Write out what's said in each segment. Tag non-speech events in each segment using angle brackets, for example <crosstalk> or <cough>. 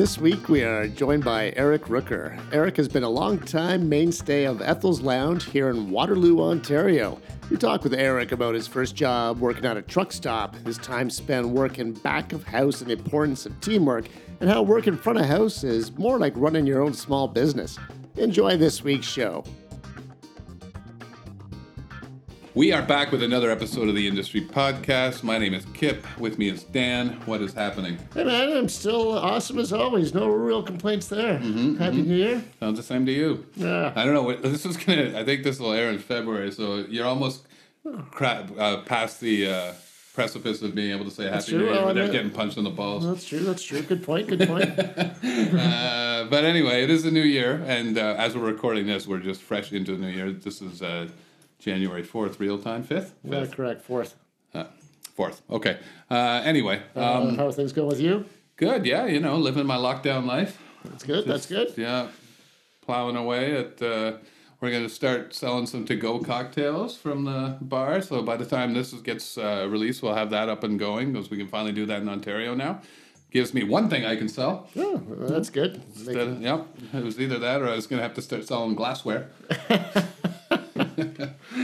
This week we are joined by Erik Rooker. Erik has been a long-time mainstay of Ethel's Lounge here in Waterloo, Ontario. We talk with Erik about his first job working at a truck stop, his time spent working back of house and the importance of teamwork, and how working front of house is more like running your own small business. Enjoy this week's show. We are back with another episode of the Industry Podcast. My name is Kip. With me is Dan. What is happening? Hey man, I'm still awesome as always. No real complaints there. Happy New Year. Sounds the same to you. Yeah. I don't know. This is gonna. I think this will air in February, so you're almost cra- uh, past the uh, precipice of being able to say Happy true. New Year Well, without know- getting punched in the balls. That's true. That's true. Good point. Good point. <laughs> Uh, but anyway, it is a new year, and uh, as we're recording this, we're just fresh into the new year. This is uh, January fourth, real time, fifth, yeah, correct. Fourth. uh, fourth. Okay. Uh, anyway, Uh, um, how are things going with you? good. Yeah, you know, living my lockdown life. That's good. That's good. Yeah, plowing away at. Uh, we're going to start selling some to-go cocktails from the bar. So by the time this gets uh, released, we'll have that up and going because we can finally do that in Ontario now. Gives me one thing I can sell. Oh, well, that's good. Instead yep, it was either that or I was going to have to start selling glassware. <laughs> <laughs>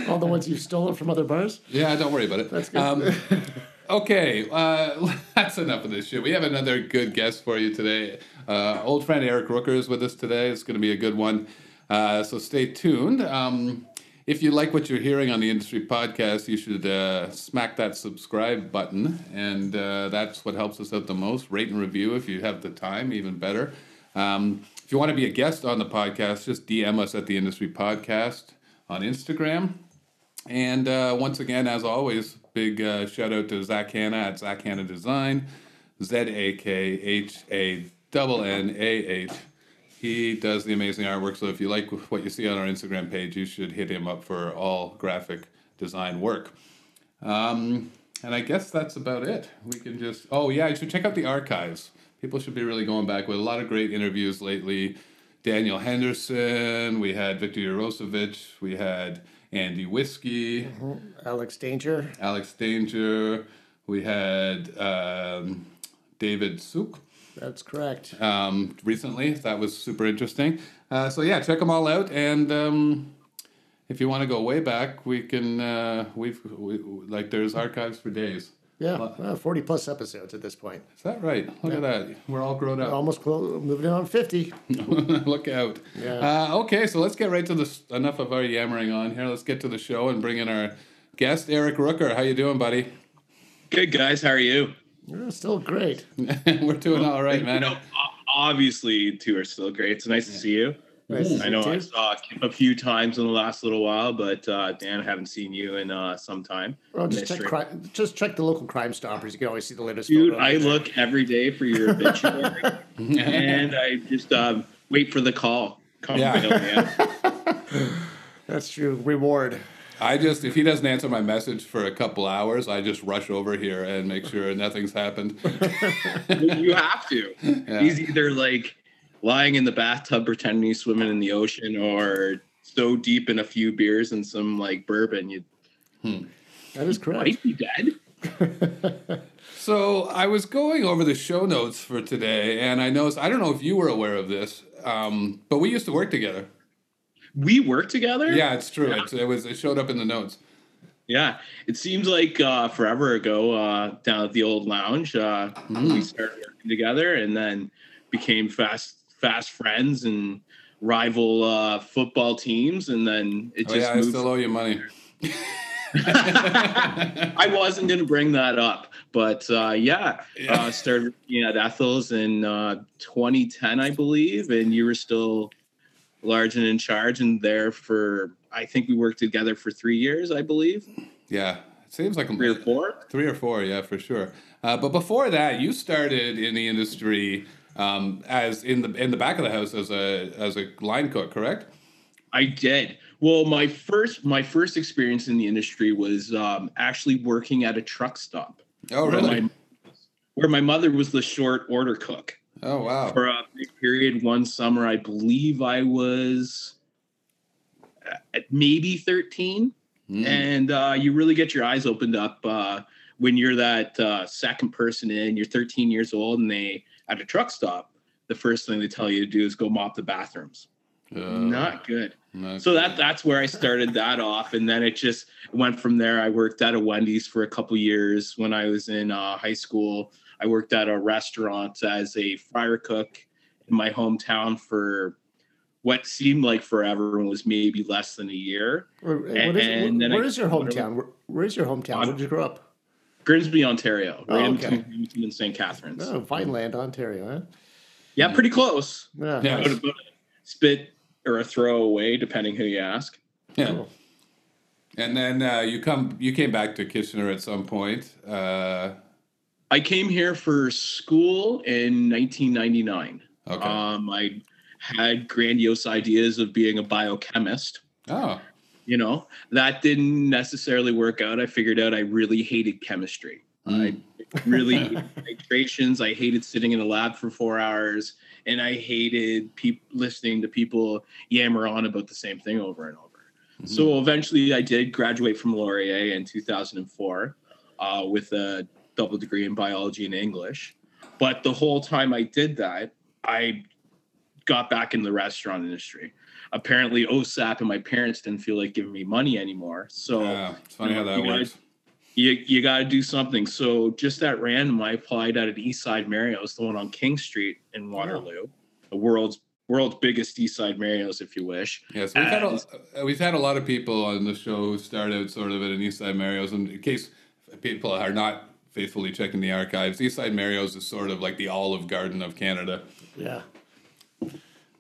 all the ones you've stolen from other bars. Yeah, don't worry about it. That's good. Um, <laughs> okay, uh, <laughs> that's enough of this shit. We have another good guest for you today. Uh, old friend Erik Rooker is with us today. It's going to be a good one. Uh, so stay tuned. Um, if you like what you're hearing on the Industry Podcast, you should uh, smack that subscribe button, and uh, that's what helps us out the most. Rate and review if you have the time, even better. Um, if you want to be a guest on the podcast, just DM us at the Industry Podcast on Instagram. And uh, once again, as always, big uh, shout out to Zak Hannah at Zak Hannah Design, Z A K H A N A H. He does the amazing artwork. So if you like what you see on our Instagram page, you should hit him up for all graphic design work. Um, and I guess that's about it. We can just oh yeah, you should check out the archives. People should be really going back with a lot of great interviews lately. Daniel Henderson, we had Victor Yarosevich, we had Andy Whiskey, Alex Danger. Alex Danger, we had um, David Suk That's correct. um, recently. That was super interesting. Uh, so yeah, check them all out. And um, if you want to go way back, we can. Uh, we've we, like there's archives for days. Yeah, uh, 40 plus episodes at this point. Is that right? Look at that. We're all grown up. Almost clo- moving on 50. <laughs> Look out. Yeah. Uh, okay, so let's get right to this. Enough of our yammering on here. Let's get to the show and bring in our guest, Erik Rooker. How you doing, buddy? Good guys, how are you? You're still great. <laughs> We're doing all right, <laughs> man. You know, obviously you two are still great. It's nice to see you. Nice to I know I saw Kim a few times in the last little while, but uh, Dan, I haven't seen you in uh, some time. Well, just check, Mystery. cri- just check the local Crime Stoppers. You can always see the latest Dude. I right there. look every day for your obituary, <laughs> and I just um, wait for the call. Come Yeah. bail me. <laughs> That's true. Reward. I just, if he doesn't answer my message for a couple hours, I just rush over here and make sure nothing's happened. <laughs> you have to. He's either like lying in the bathtub pretending you're swimming in the ocean, or so deep in a few beers and some like bourbon, you That is correct. might be dead. <laughs> So I was going over the show notes for today, and I noticed, I don't know if you were aware of this, um, but we used to work together. We worked together. Yeah, it's true. It's, it was, it showed up in the notes. Yeah, it seems like uh, forever ago uh, down at the old lounge, uh, Mm. we started working together and then became fast fast friends and rival uh, football teams, and then it Oh, just yeah, I still owe you money. <laughs> I wasn't going to bring that up, but uh, yeah, Yeah. Uh, started working at Ethel's in uh, 2010, I believe, and you were still large and in charge, and there for I think we worked together for three years, I believe, Yeah, it seems like three or four. Three or four, yeah, for sure. Uh, but before that, you started in the industry um, as in the in the back of the house as a as a line cook, correct? I did. Well, my first my first experience in the industry was um, actually working at a truck stop. Oh, where really? my- where my mother was the short order cook Oh, wow. for a big period. One summer, I believe I was at maybe thirteen, Mm. and uh, you really get your eyes opened up uh, when you're that uh, second person in. You're 13 years old, and they at a truck stop the first thing they tell you to do is go mop the bathrooms. Uh, Not good. not So that good. that's where I started that off, and then it just went from there. I worked at a Wendy's for a couple years when I was in uh, high school. I worked at a restaurant as a fryer cook in my hometown for what seemed like forever and was maybe less than a year. Where, what is, And where, then where I- is your hometown? Where, where is your hometown? Where did you grow up? Grimsby, Ontario, Oh, right in okay. between and St. Catharines. Oh, Vineland, Ontario, huh? Yeah, pretty close. Yeah. Yeah. About, about a spit or a throw away, depending who you ask. yeah. Cool. And then uh, you come, you came back to Kitchener at some point. Uh, I came here for school in 1999. okay. Um, I had grandiose ideas of being a biochemist. oh, You know, that didn't necessarily work out. I figured out I really hated chemistry. I really <laughs> hated titrations. I hated sitting in a lab for four hours, and I hated peop- listening to people yammer on about the same thing over and over. So eventually, I did graduate from Laurier in 2004 uh, with a double degree in biology and English. But the whole time I did that, I got back in the restaurant industry. Apparently, OSAP and my parents didn't feel like giving me money anymore. So yeah. It's funny how that You guys- works. you you got to do something. So just at random, I applied at an East Side Mario's, the one on King Street in oh. Waterloo, the world's world's biggest East Side Mario's, if you wish. Yes, we've had a, we've had a lot of people on the show who started sort of at an Eastside Mario's, and in case people are not faithfully checking the archives, Eastside Mario's is sort of like the Olive Garden of Canada. Yeah.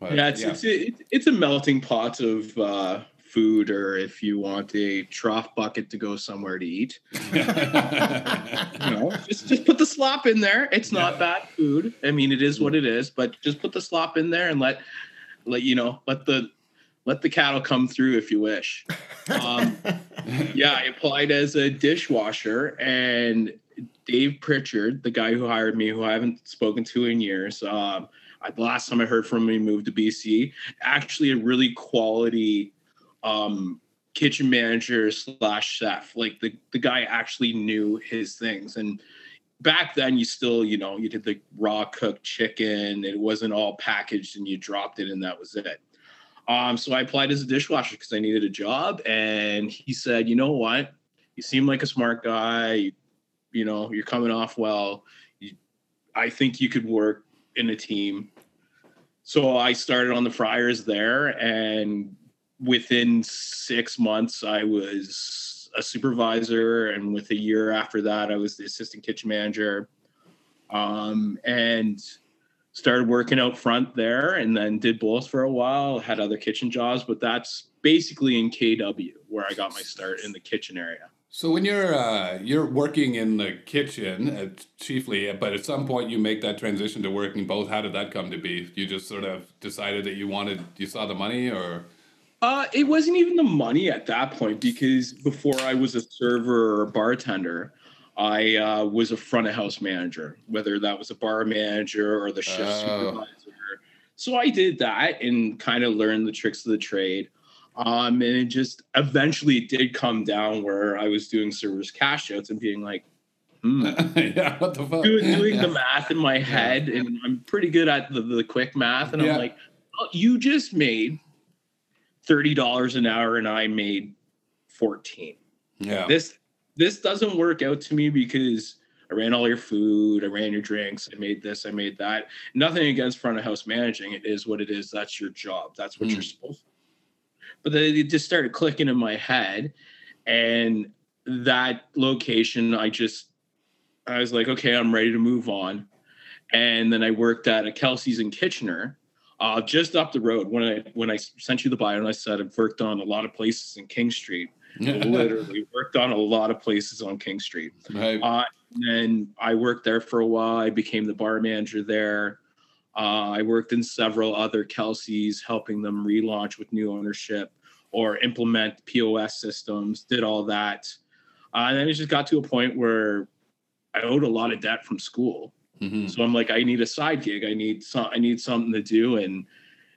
But, Yeah, it's it's a, it's a melting pot of uh, food, or if you want a trough bucket to go somewhere to eat, <laughs> you know, just just put the slop in there. It's not Yeah. bad food. I mean, it is what it is, but just put the slop in there and let let you know let the let the cattle come through if you wish. Um, <laughs> yeah, I applied as a dishwasher, and Dave Pritchard, the guy who hired me, who I haven't spoken to in years, um, I, the last time I heard from him, he moved to BC. Actually, a really quality um, kitchen manager slash chef. Like the the guy actually knew his things, and back then you still, you know, you did the raw cooked chicken. It wasn't all packaged, and you dropped it, and that was it. Um, so I applied as a dishwasher because I needed a job, and he said, "You know what? You seem like a smart guy. You, you know, you're coming off well. You, I think you could work in a team." So I started on the fryers there, and within six months, I was a supervisor, and with a year after that, I was the assistant kitchen manager, um, and started working out front there, and then did both for a while. Had other kitchen jobs, but that's basically in KW where I got my start in the kitchen area. So when you're uh, you're working in the kitchen uh, chiefly, but at some point you make that transition to working both. How did that come to be? You just sort of decided that you wanted, you saw the money, or Uh, it wasn't even the money at that point because before I was a server or a bartender, I uh, was a front of house manager, whether that was a bar manager or the shift Oh. supervisor. So I did that and kind of learned the tricks of the trade. Um, and it just eventually it did come down where I was doing servers cash outs and being like, hmm, <laughs> yeah, what the fuck? doing, doing the math in my head, and I'm pretty good at the, the quick math. And Yeah. I'm like, oh, you just made thirty dollars an hour, and I made fourteen. Yeah. This this doesn't work out to me because I ran all your food, I ran your drinks, I made this, I made that. Nothing against front of house managing. It is what it is. That's your job. That's what Hmm. you're supposed to. But then it just started clicking in my head, and that location, I just I was like, okay, I'm ready to move on. And then I worked at a Kelsey's in Kitchener, uh, just up the road. When I when I sent you the bio and I said I've worked on a lot of places in King Street. <laughs> Literally worked on a lot of places on King Street. right. Uh, and then I worked there for a while. I became the bar manager there. Uh, I worked in several other Kelsey's, helping them relaunch with new ownership or implement POS systems. Did all that, uh, and then it just got to a point where I owed a lot of debt from school. Mhm. So I'm like, I need a side gig. I need some. I need something to do, and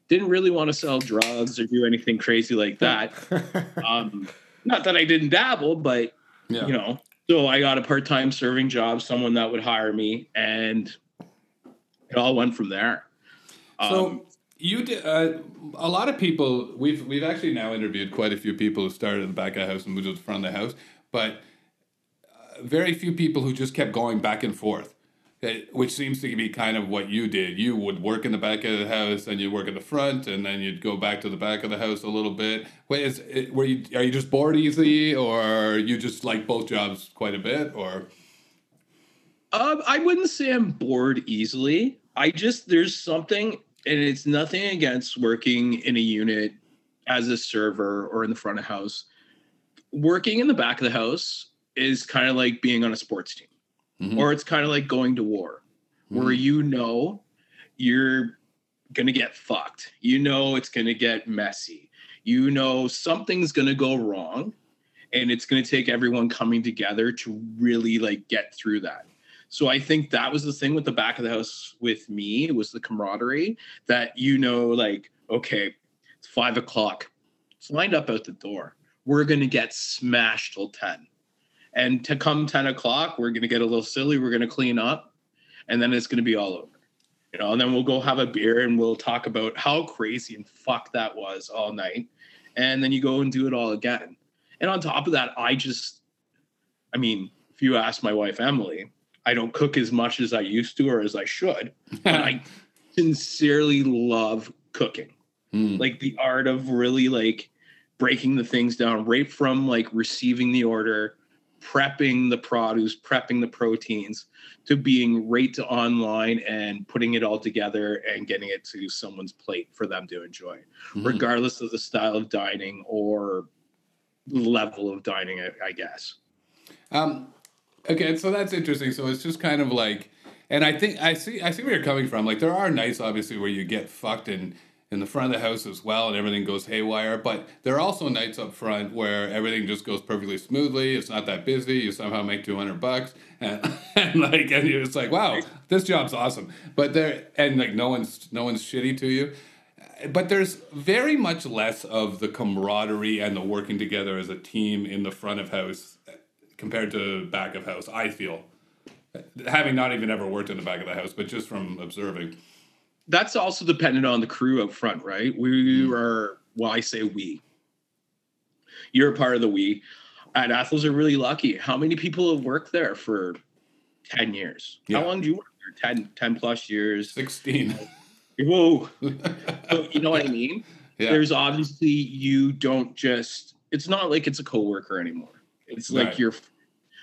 didn't really want to sell drugs or do anything crazy like that. <laughs> Um, not that I didn't dabble, but Yeah. you know so i got a part-time serving job someone that would hire me and it all went from there So Um, you did. Uh, a lot of people. We've we've actually now interviewed quite a few people who started in the back of the house and moved to the front of the house, but uh, very few people who just kept going back and forth. uh, Which seems to be kind of what you did. You would work in the back of the house, and you'd work in the front, and then you'd go back to the back of the house a little bit. Wait, is were you are you just bored easily, or you just like both jobs quite a bit, or Um, I wouldn't say I'm bored easily. I just there's something, and it's nothing against working in a unit as a server or in the front of house. Working in the back of the house is kind of like being on a sports team, Mhm. or it's kind of like going to war, where you know you're gonna get fucked. You know it's gonna get messy. You know something's gonna go wrong, and it's gonna take everyone coming together to really like get through that. So I think that was the thing with the back of the house with me it was the camaraderie that you know, like, okay, it's five o'clock. It's lined up out the door. We're gonna get smashed till 10. And to come 10 o'clock, we're gonna get a little silly, we're gonna clean up, and then it's gonna be all over. You know, and then we'll go have a beer and we'll talk about how crazy and fuck that was all night. And then you go and do it all again. And on top of that, I just I mean, if you ask my wife Emily, I don't cook as much as I used to or as I should. But I <laughs> sincerely love cooking. Hmm. Like the art of really like breaking the things down right from like receiving the order, prepping the produce, prepping the proteins to being right to online and putting it all together and getting it to someone's plate for them to enjoy, Mhm. regardless of the style of dining or level of dining, I, I guess. Um, okay, so that's interesting. So it's just kind of like, and I think I see I see where you're coming from. Like there are nights, obviously, where you get fucked in in the front of the house as well, and everything goes haywire. But there are also nights up front where everything just goes perfectly smoothly. It's not that busy. You somehow make two hundred bucks, <laughs> and, and like, and you're just like, wow, this job's awesome. But there, and like, no one's no one's shitty to you but there's very much less of the camaraderie and the working together as a team in the front of house compared to back of house. I feel, having not even ever worked in the back of the house, but just from observing. that's also dependent on the crew up front, right? We mm-hmm. are, well, I say we. You're a part of the we. At Ethel's are really lucky. How many people have worked there for 10 years? Yeah. How long do you work there? 10, 10 plus years. Sixteen. Whoa. <laughs> So, you know what I mean? yeah. There's obviously, you don't just, it's not like it's a coworker anymore. It's like Right. you're,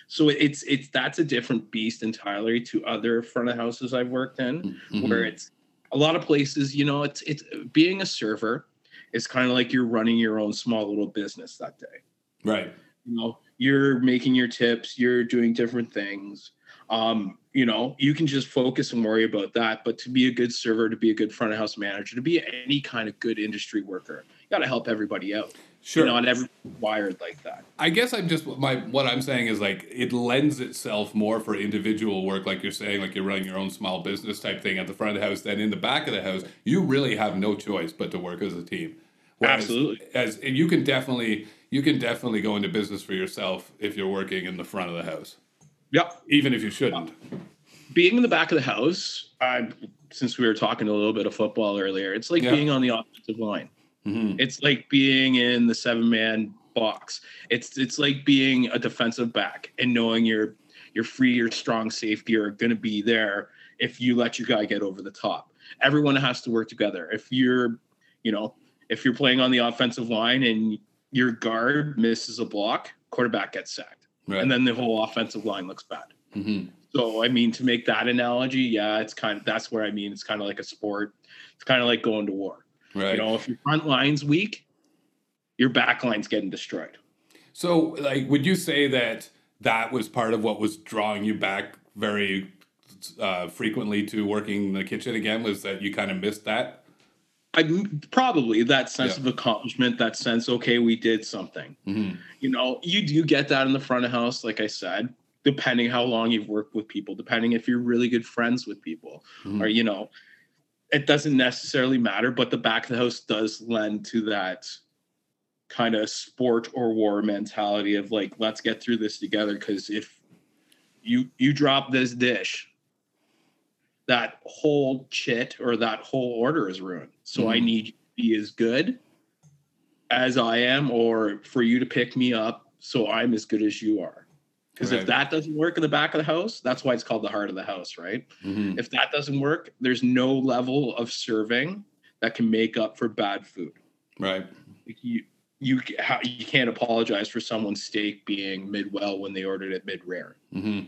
so it's, it's, that's a different beast entirely to other front of houses I've worked in Mhm. where it's a lot of places you know it's it's being a server is kind of like you're running your own small little business that day right. you know you're making your tips you're doing different things um you know you can just focus and worry about that but to be a good server to be a good front of house manager to be any kind of good industry worker you got to help everybody out Sure. you know not everyone's wired like that I guess I'm just my what I'm saying is like it lends itself more for individual work, like you're saying, like you're running your own small business type thing at the front of the house. Than in the back of the house, you really have no choice but to work as a team. Absolutely. As and you can definitely you can definitely go into business for yourself if you're working in the front of the house, yeah even if you shouldn't. being in the back of the house I, since we were talking a little bit of football earlier it's like Yeah. being on the offensive line Mhm. It's like being in the seven man box. It's it's like being a defensive back and knowing your your free, your strong safety are going to be there if you let your guy get over the top. Everyone has to work together. If you're, you know, if you're playing on the offensive line and your guard misses a block, quarterback gets sacked, Right. and then the whole offensive line looks bad. Mhm. So I mean, to make that analogy, yeah, it's kind of that's where I mean it's kind of like a sport. It's kind of like going to war. Right. You know, if your front line's weak, your back line's getting destroyed. So, like, would you say that that was part of what was drawing you back very uh, frequently to working in the kitchen again? Was that you kind of missed that? I probably that sense Yeah. of accomplishment, that sense, okay, we did something. Mm-hmm. You know, you do get that in the front of house, like I said, depending how long you've worked with people, depending if you're really good friends with people, Mhm. or you know, it doesn't necessarily matter, but the back of the house does lend to that kind of sport or war mentality of like, let's get through this together. Because if you you drop this dish, that whole chit or that whole order is ruined. So Mm-hmm. I need you to be as good as I am, or for you to pick me up so I'm as good as you are. Because Right. if that doesn't work in the back of the house, that's why it's called the heart of the house, right? Mhm. If that doesn't work, there's no level of serving that can make up for bad food. Right. You you you can't apologize for someone's steak being mid well when they ordered it mid rare. hmm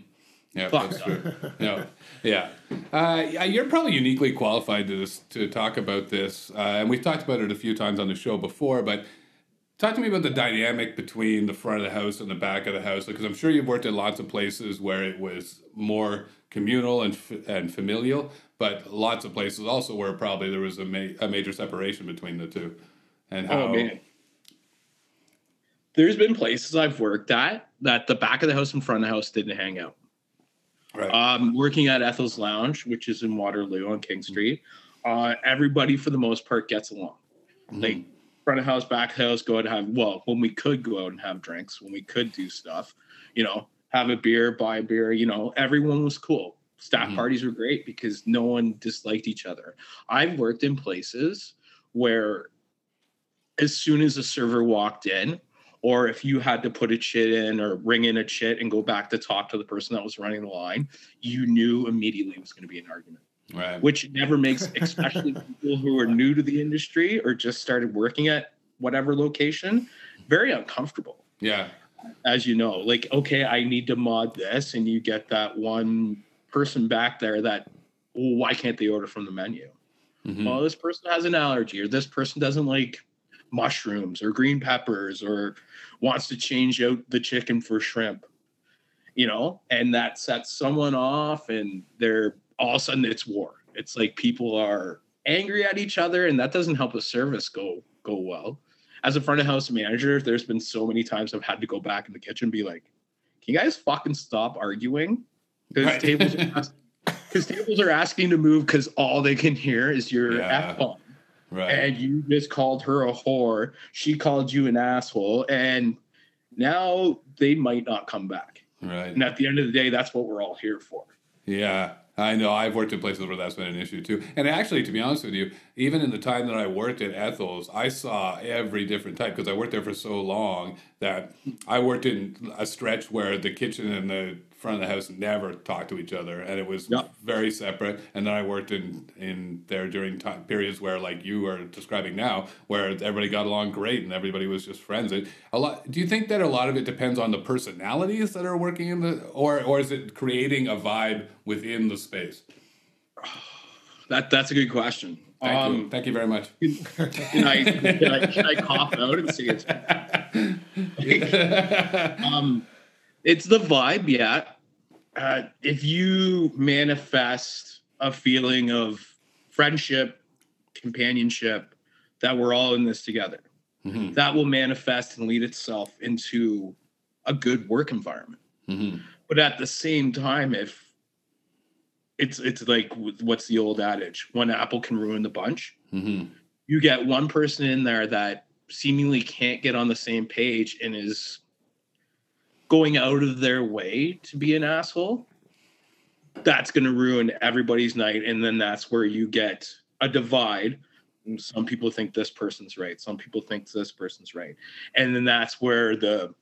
Yeah, Fuck that's true. Yeah, yeah. Uh, you're probably uniquely qualified to this, to talk about this, uh, and we've talked about it a few times on the show before. But talk to me about the dynamic between the front of the house and the back of the house, because I'm sure you've worked in lots of places where it was more communal and and familial, but lots of places also where probably there was a, ma- a major separation between the two. And how? Oh man. There's been places I've worked at that the back of the house and front of the house didn't hang out. Right. Um, working at Ethel's Lounge, which is in Waterloo on King Street, uh, everybody for the most part gets along. Mhm. Like front of house, back of house, go out and have well, when we could go out and have drinks, when we could do stuff, you know, have a beer, buy a beer, you know, everyone was cool. Staff Mhm. parties were great because no one disliked each other. I've worked in places where as soon as a server walked in, or if you had to put a chit in or ring in a chit and go back to talk to the person that was running the line, you knew immediately it was going to be an argument, right. which never makes, especially <laughs> people who are new to the industry or just started working at whatever location, very uncomfortable. yeah. As you know, like, okay, I need to mod this, and you get that one person back there that, well, why can't they order from the menu? Mhm. well, this person has an allergy, or this person doesn't like mushrooms or green peppers, or wants to change out the chicken for shrimp, you know, and that sets someone off, and they're all of a sudden it's war. It's like people are angry at each other, and that doesn't help a service go go well. As a front of house manager, there's been so many times I've had to go back in the kitchen and be like, "Can you guys fucking stop arguing?" Because Right. tables are <laughs> because tables are asking to move because all they can hear is your Yeah. f bomb, Right. and you just called her a whore. She called you an asshole, and now they might not come back. right. And at the end of the day, that's what we're all here for. Yeah, I know. I've worked in places where that's been an issue too. And actually, to be honest with you, even in the time that I worked at Ethel's, I saw every different type because I worked there for so long that I worked in a stretch where the kitchen and the front of the house never talked to each other, and it was Yep. very separate. And then I worked in in there during time periods where, like you are describing now, where everybody got along great and everybody was just friends. It, a lot. Do you think that a lot of it depends on the personalities that are working in the, or or is it creating a vibe within the space? <sighs> That that's a good question. Thank you. Um, Thank you very much. can I, can I can I cough out and say it's <laughs> <laughs> um, it's the vibe, yeah. Uh, if you manifest a feeling of friendship, companionship, that we're all in this together, Mhm, that will manifest and lead itself into a good work environment. mhm. But at the same time, if it's it's like what's the old adage? One apple can ruin the bunch Mhm. you get one person in there that seemingly can't get on the same page and is going out of their way to be an asshole that's going to ruin everybody's night and then that's where you get a divide some people think this person's right some people think this person's right and then that's where the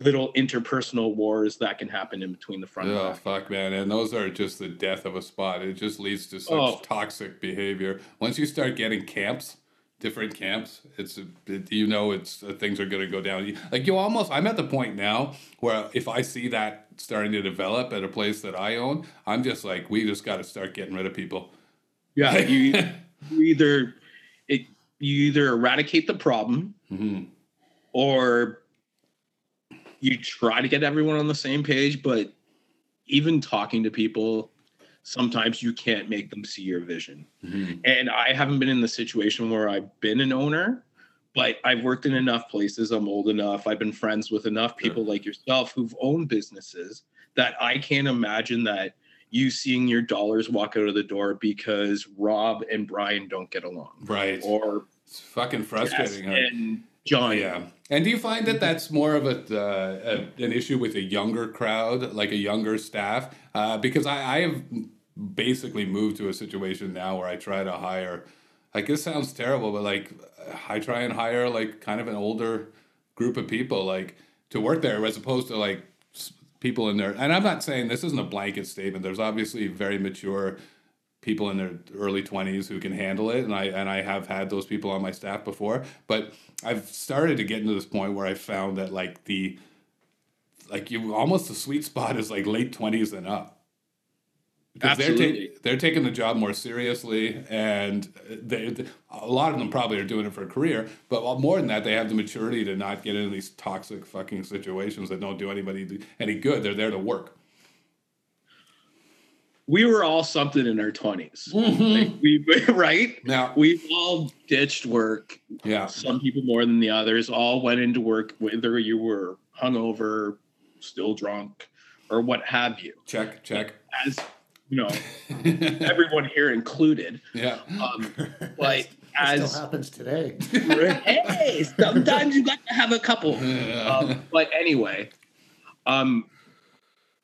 little interpersonal wars that can happen in between the front Oh fuck, man! And those are just the death of a spot. It just leads to such Oh. toxic behavior. Once you start getting camps, different camps, it's it, you know it's uh, things are going to go down. Like you almost, I'm at the point now where if I see that starting to develop at a place that I own, I'm just like, we just got to start getting rid of people. yeah <laughs> you, you either it you either eradicate the problem hmm or you try to get everyone on the same page but even talking to people sometimes you can't make them see your vision hmm and i haven't been in the situation where i've been an owner but i've worked in enough places i'm old enough i've been friends with enough people like yourself who've owned businesses that i can't imagine that you seeing your dollars walk out of the door because rob and brian don't get along Right. or It's fucking frustrating. huh? and john Yeah. And do you find that that's more of a, uh, a an issue with a younger crowd, like a younger staff? Uh, because I, I have basically moved to a situation now where I try to hire. Like this sounds terrible, but like I try and hire like kind of an older group of people like to work there as opposed to like people in there. And I'm not saying this isn't a blanket statement. There's obviously very mature people in their early 20s who can handle it and I and I have had those people on my staff before but I've started to get into this point where I found that like the like you almost the sweet spot is like late 20s and up because they're, Absolutely. ta- they're taking the job more seriously and they, they- a lot of them probably are doing it for a career but more than that they have the maturity to not get into these toxic fucking situations that don't do anybody any good they're there to work we were all something in our 20s. Mm-hmm. Like we, <laughs> right? now We've all ditched work. yeah Some people more than the others. All went into work, whether you were hungover, still drunk, or what have you. check check As you know, <laughs> everyone here included. yeah Um, <laughs> but It as still happens today. <laughs> hey, sometimes you got to have a couple. Um, but anyway, um,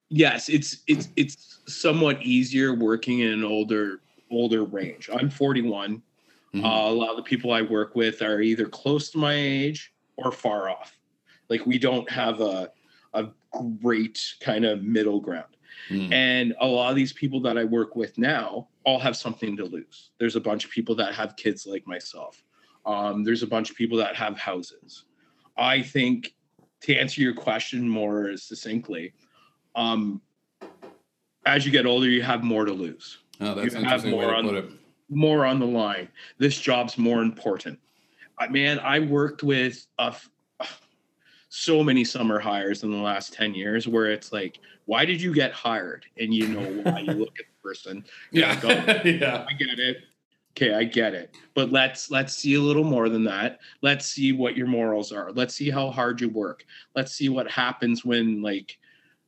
yes, it's it's it's somewhat easier working in an older older range. I'm 41. Mhm. Uh, a lot of the people I work with are either close to my age or far off. Like we don't have a a great kind of middle ground. Mm. And a lot of these people that I work with now all have something to lose. There's a bunch of people that have kids like myself. Um, there's a bunch of people that have houses. I think to answer your question more succinctly, um, as you get older, you have more to lose, Oh, that's You an have interesting way more to on- put it. more on the line. This job's more important. I, man, I worked with a so many summer hires in the last 10 years where it's like, why did you get hired? And you know why you look at the person. <laughs> Yeah, "Oh, <laughs> yeah. I get it. Okay, I get it. But let's let's see a little more than that. Let's see what your morals are. Let's see how hard you work. Let's see what happens when like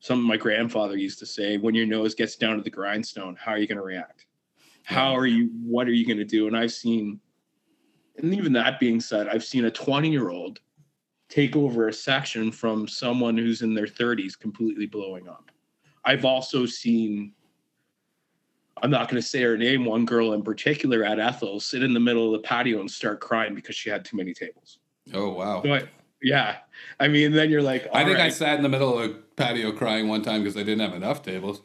some my grandfather used to say, when your nose gets down to the grindstone, how are you going to react? How are you what are you going to do? And I've seen and even that being said, I've seen a 20-year-old take over a section from someone who's in their 30s completely blowing up. I've also seen I'm not going to say her name, one girl in particular at Ethel sit in the middle of the patio and start crying because she had too many tables. Oh wow. Yeah, I mean, then you're like, I think I sat in the middle of a patio crying one time because I didn't have enough tables.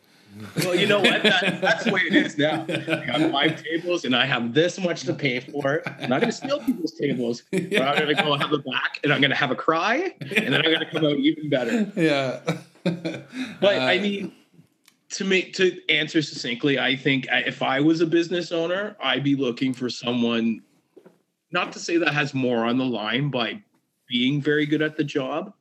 Well, you know what? That, that's the way it is now. I got five tables and I have this much to pay for it. I'm not going to steal people's tables, but I'm going to go have a back and I'm going to have a cry and then I'm going to come out even better. Yeah. But I Uh, mean, to make to answer succinctly, I think if I was a business owner, I'd be looking for someone, not to say that has more on the line by being very good at the job,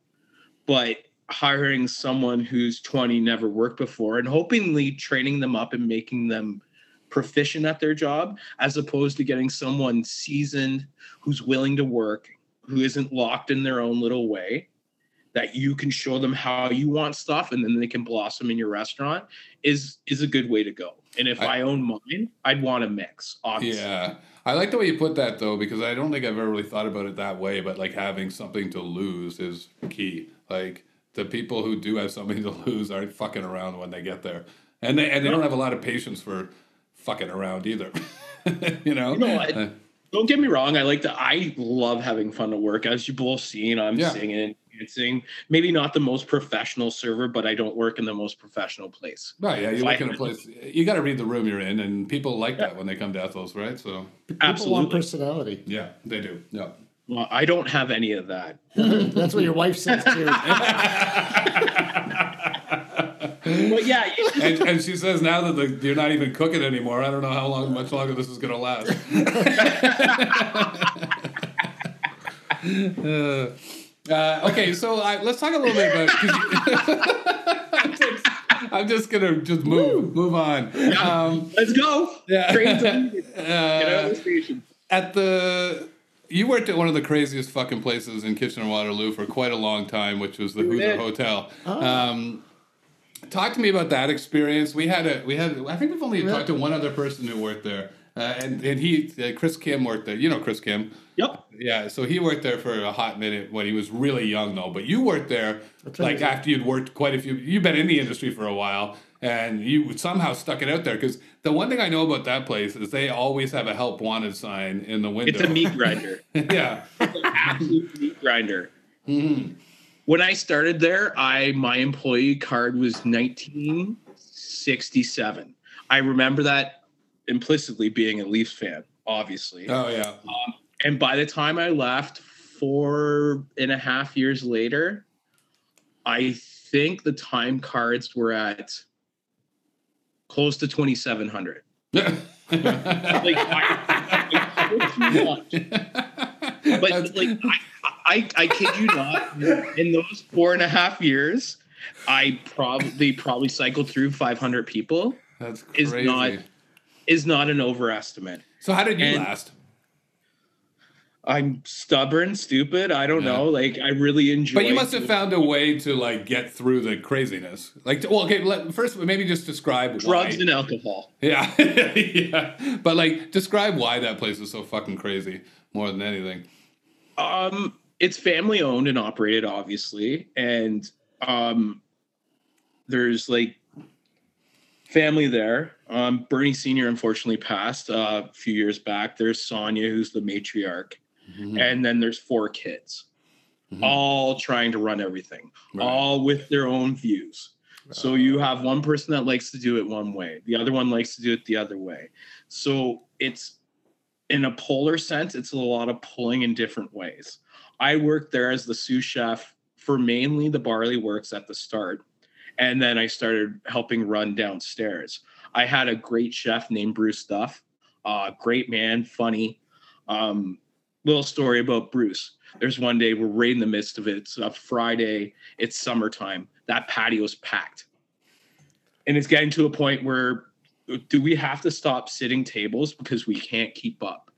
but hiring someone who's 20, never worked before, and hopingly training them up and making them proficient at their job, as opposed to getting someone seasoned who's willing to work, who isn't locked in their own little way that you can show them how you want stuff and then they can blossom in your restaurant is is a good way to go. And if I- I, own mine, I'd want a mix, obviously. Yeah. I like the way you put that though, because I don't think I've ever really thought about it that way, but like having something to lose is key. Like the people who do have something to lose aren't fucking around when they get there. And they and they don't have a lot of patience for fucking around either. <laughs> you know? You know what? Uh, Don't get me wrong, I like to I love having fun at work. As you both seen, I'm Yeah. singing, dancing. Maybe not the most professional server, but I don't work in the most professional place. Right, yeah, you If look I- in a place you gotta read the room you're in and people like that when they come to Ethel's, right? So People want personality. yeah, they do. Yeah. Well, I don't have any of that. <laughs> That's what your wife says too. <laughs> But yeah, you and, and she says now that the, you're not even cooking anymore. I don't know how long, much longer this is gonna last. <laughs> Uh, uh, okay, so I, let's talk a little bit about. you- I'm, just, I'm just gonna just move, move on. Um, let's go. yeah. Trains on. Get out Uh, of the station. at the you worked at one of the craziest fucking places in Kitchener Waterloo for quite a long time, which was the Huether. Hotel. Oh. Um, talk to me about that experience. We had a we had I think we've only Yeah. talked to one other person who worked there, Uh, and and he uh, Chris Kim worked there. You know Chris Kim. Yep. Yeah, so he worked there for a hot minute when he was really young, though. But you worked there That's like amazing. after you'd worked quite a few. You've been in the industry for a while, and you somehow stuck it out there. Because the one thing I know about that place is they always have a help wanted sign in the window. It's a meat grinder. <laughs> yeah. Absolute meat grinder. Mhm. When I started there, I my employee card was 1967. I remember that implicitly being a Leafs fan, obviously. Oh yeah. And by the time I left, four and a half years later, I think the time cards were at close to 2,700. <laughs> Like, I, like. But like, I, I, I kid you not, in those four and a half years, I probably probably cycled through 500 people. That's is not- Is not an overestimate. so how did you and- last? I'm stubborn, stupid. I don't Yeah. know. Like I really enjoy. But you must have found a way to like get through the craziness. Like, well, okay. Let, first, maybe just describe drugs Why. and alcohol. Yeah, <laughs> yeah. But like, describe why that place is so fucking crazy more than anything. Um, it's family owned and operated, obviously, and um, there's like family there. Um, Bernie Senior unfortunately passed uh, a few years back. There's Sonia, who's the matriarch, and then there's four kids, Mhm. all trying to run everything, Right. all with their own views. So you have one person that likes to do it one way, the other one likes to do it the other way. So it's in a polar sense, it's a lot of pulling in different ways. I worked there as the sous chef for mainly the barley works at the start. And then I started helping run downstairs. I had a great chef named Bruce Duff, uh, great man, funny. Um, little story about Bruce. There's one day we're right in the midst of it. It's a Friday, it's summertime. That patio's packed. And it's getting to a point where do we have to stop sitting tables because we can't keep up?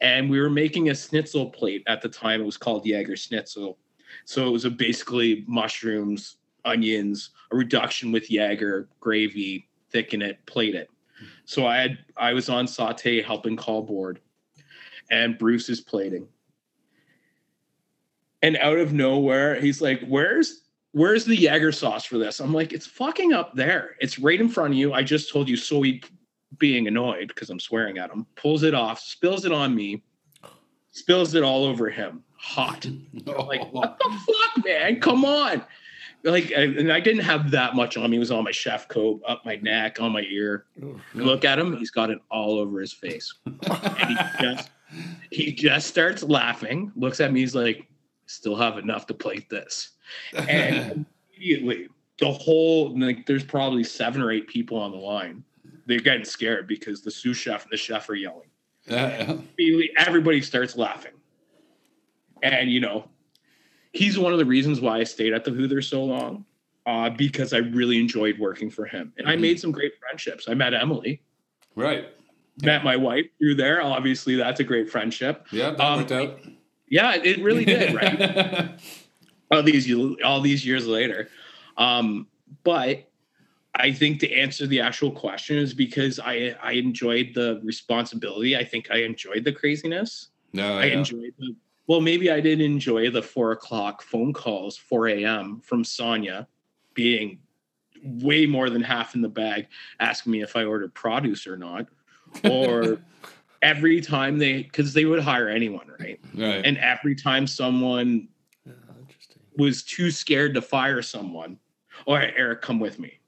And we were making a schnitzel plate at the time. It was called Jaeger Schnitzel. So it was a basically mushrooms, onions, a reduction with Jaeger, gravy, thicken it, plate it. So I had I was on saute helping call board, and Bruce is plating. And out of nowhere, he's like, "Where's where's the Jaeger sauce for this?" I'm like, "It's fucking up there. It's right in front of you. I just told you." So he, being annoyed because I'm swearing at him, pulls it off, spills it on me, spills it all over him, hot. <laughs> Like, what the fuck, man? Come on. Like, and and I didn't have that much on me. It was on my chef coat, up my neck, on my ear. Look at him; he's got it all over his face. <laughs> And he just, he just starts laughing. Looks at me. He's like, "Still have enough to plate this." And <laughs> immediately, the whole like, there's probably seven or eight people on the line. They're getting scared because the sous chef and the chef are yelling immediately everybody starts laughing. And you know, he's one of the reasons why I stayed at the Huether so long, uh, because I really enjoyed working for him. And I Mhm. made some great friendships. I met Emily, right. Met my wife through there. Obviously, that's a great friendship. Yeah, that Um, worked out. Yeah, it really did, <laughs> right? all these all these years later. Um, but I think to answer the actual question is because I I enjoyed the responsibility. I think I enjoyed the craziness. no, I yeah. enjoyed the well, maybe I did enjoy the four o'clock phone calls, 4 a.m. from Sonia being way more than half in the bag, asking me if I ordered produce or not. Or every time they because they would hire anyone, right? right. And every time someone Yeah, was too scared to fire someone, all right, Erik, come with me.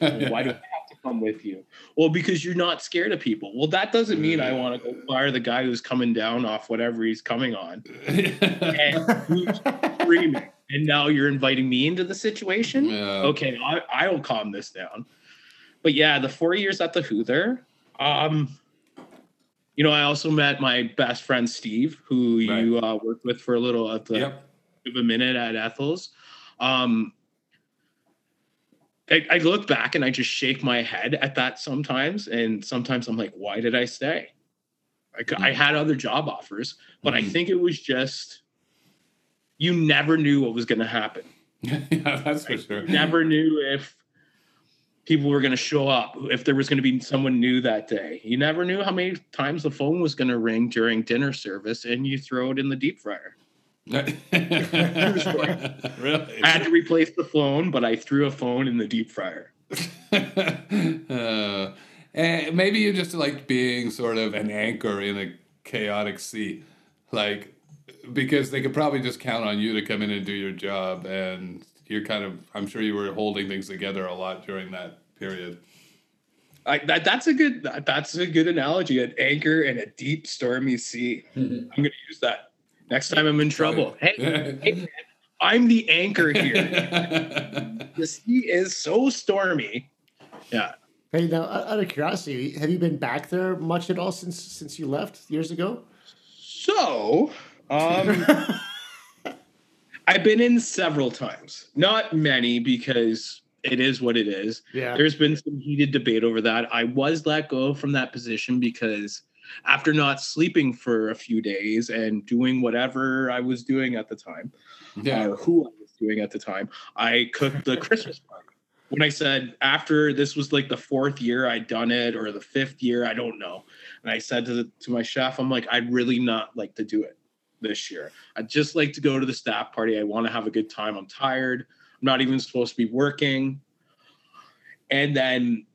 Well, <laughs> why do I have to come with you? Well, because you're not scared of people. Well, that doesn't mean I want to go fire the guy who's coming down off whatever he's coming on and who's screaming. And now you're inviting me into the situation. Yeah. Okay, I, I'll calm this down. But yeah, the four years at the Huether, um, you know, I also met my best friend Steve, who you uh, worked with for a little at the Yep. of a minute at Ethel's. Um, I, I look back and I just shake my head at that sometimes, and sometimes I'm like, why did I stay? Like I had other job offers, but I Mhm. think it was just you never knew what was going to happen. <laughs> yeah, that's for sure. Never knew if people were going to show up, if there was going to be someone new that day. You never knew how many times the phone was going to ring during dinner service, and you throw it in the deep fryer. <laughs> really? I had to replace the phone, but I threw a phone in the deep fryer. <laughs> uh, and maybe you just like being sort of an anchor in a chaotic sea, like because they could probably just count on you to come in and do your job, and you're kind of I'm sure you were holding things together a lot during that period. I, that, that's a good that's a good analogy. An anchor in a deep stormy sea. <laughs> I'm going to use that next time I'm in trouble. Hey, hey <laughs> man, I'm the anchor here. <laughs> the sea is so stormy. Yeah. Hey, now out of curiosity, have you been back there much at all since since you left years ago? So, um, I've been in several times. Not many because it is what it is. Yeah. There's been some heated debate over that. I was let go from that position because after not sleeping for a few days and doing whatever I was doing at the time, Yeah. or who I was doing at the time, I cooked the <laughs> Christmas party. When I said after this was like the fourth year I'd done it or the fifth year, I don't know. And I said to the, to my chef, I'm like, I'd really not like to do it this year. I'd just like to go to the staff party. I want to have a good time. I'm tired. I'm not even supposed to be working. And then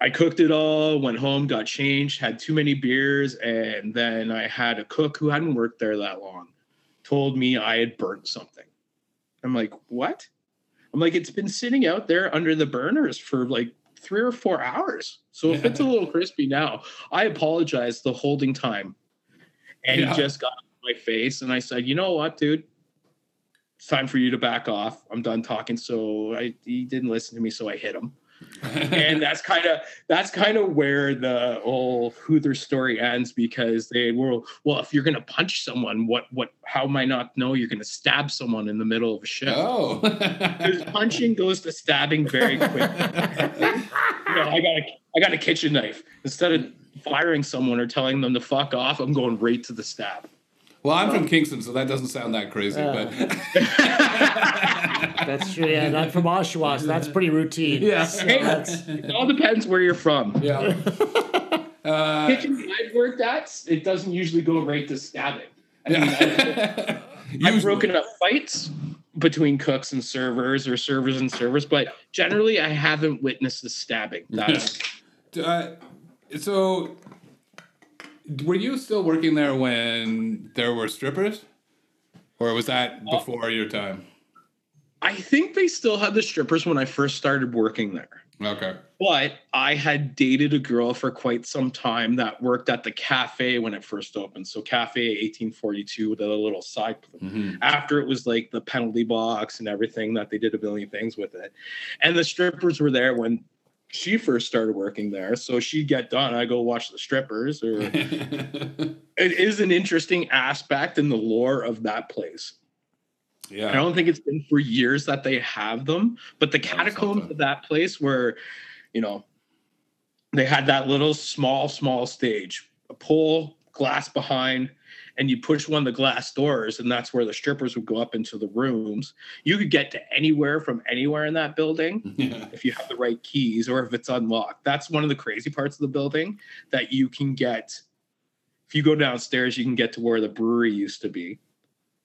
I cooked it all, went home, got changed, had too many beers, and then I had a cook who hadn't worked there that long told me I had burnt something. I'm like, what? I'm like, it's been sitting out there under the burners for like three or four hours. So if it's a little crispy now, I apologize the holding time. And Yeah. he just got my face and I said, you know what, dude? It's time for you to back off. I'm done talking. So I he didn't listen to me, so I hit him <laughs> and that's kind of that's kind of where the whole Huether story ends because they were well, if you're gonna punch someone, what what how am I not know you're gonna stab someone in the middle of a show oh. Because punching goes to stabbing very quick. You know, I got a I got a kitchen knife. Instead of firing someone or telling them to fuck off, I'm going right to the stab. Well, I'm from Kingston, so that doesn't sound that crazy, Uh. but <laughs> That's true. Yeah, and I'm from Oshawa, so that's pretty routine. Yeah. So Hey, that's- it all depends where you're from. yeah. <laughs> Uh, Kitchen I've worked at, it doesn't usually go right to stabbing. I mean, <laughs> yeah. I've Usually- broken up fights between cooks and servers or servers and servers, but generally I haven't witnessed the stabbing. That's Uh, so, were you still working there when there were strippers, or was that before your time? I think they still had the strippers when I first started working there. Okay. But I had dated a girl for quite some time that worked at the cafe when it first opened. So Cafe 1842 with a little side hmm after it was like the penalty box and everything that they did a billion things with it. And the strippers were there when she first started working there. So she'd get done. I go watch the strippers. Or <laughs> it is an interesting aspect in the lore of that place. Yeah. I don't think it's been for years that they have them, but the catacombs of that place were, you know, they had that little small, small stage, a pole, glass behind, and you push one of the glass doors, and that's where the strippers would go up into the rooms. You could get to anywhere from anywhere in that building <laughs> Yeah. if you have the right keys or if it's unlocked. That's one of the crazy parts of the building that you can get. If you go downstairs, you can get to where the brewery used to be.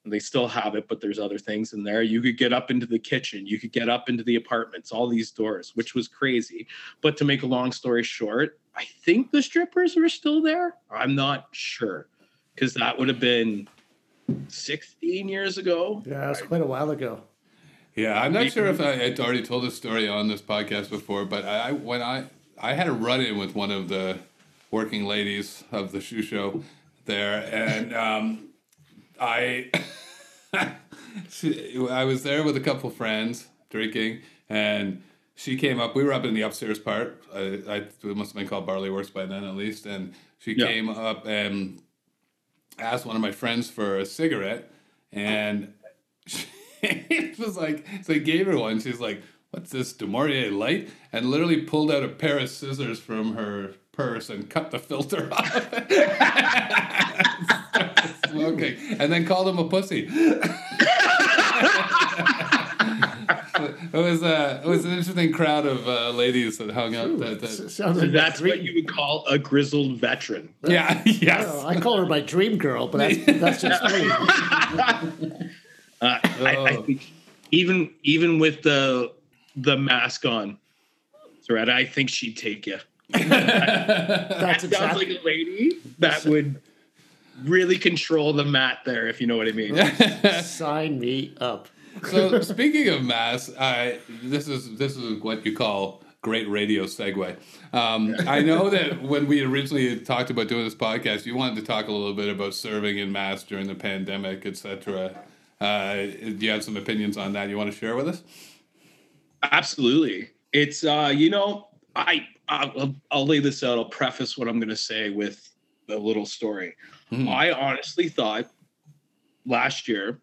And They still have it, but there's other things in there. You could get up into the kitchen, you could get up into the apartments, all these doors, which was crazy. But to make a long story short, I think the strippers were still there. I'm not sure because that would have been 16 years ago. yeah, that's quite a while ago. Yeah, I'm not sure if I had already told this story on this podcast before, but I I- when I I had a run in with one of the working ladies of the shoe show there, and um, I <laughs> she, I was there with a couple friends drinking, and she came up. We were up in the upstairs part. I, I it must have been called Barley Works by then, at least. And she Yeah. came up and asked one of my friends for a cigarette, and <laughs> she was like, so I gave her one. She's like, "What's this du Maurier light?" And literally pulled out a pair of scissors from her purse and cut the filter <laughs> off. <laughs> Smoking, and then called him a pussy. It was uh, it was an interesting crowd of uh, ladies that hung out. That, that, Sounds like That's my what you would call a grizzled veteran. yeah, <laughs> yes. Oh, I call her my dream girl, but that's, that's just <laughs> me. Uh, I, I Oh. think even even with the the mask on, threat, I think she'd take you. <laughs> That's That sounds exactly. like a lady that would really control the mat there, if you know what I mean. Sign me up. So speaking of mass, I this is this is what you call great radio segue. Um, I know that when we originally talked about doing this podcast, you wanted to talk a little bit about serving in mass during the pandemic, etc. Uh, do you have some opinions on that you want to share with us? Absolutely. It's uh, you know, I I'll, I'll lay this out. I'll preface what I'm going to say with a little story. Hmm. I honestly thought last year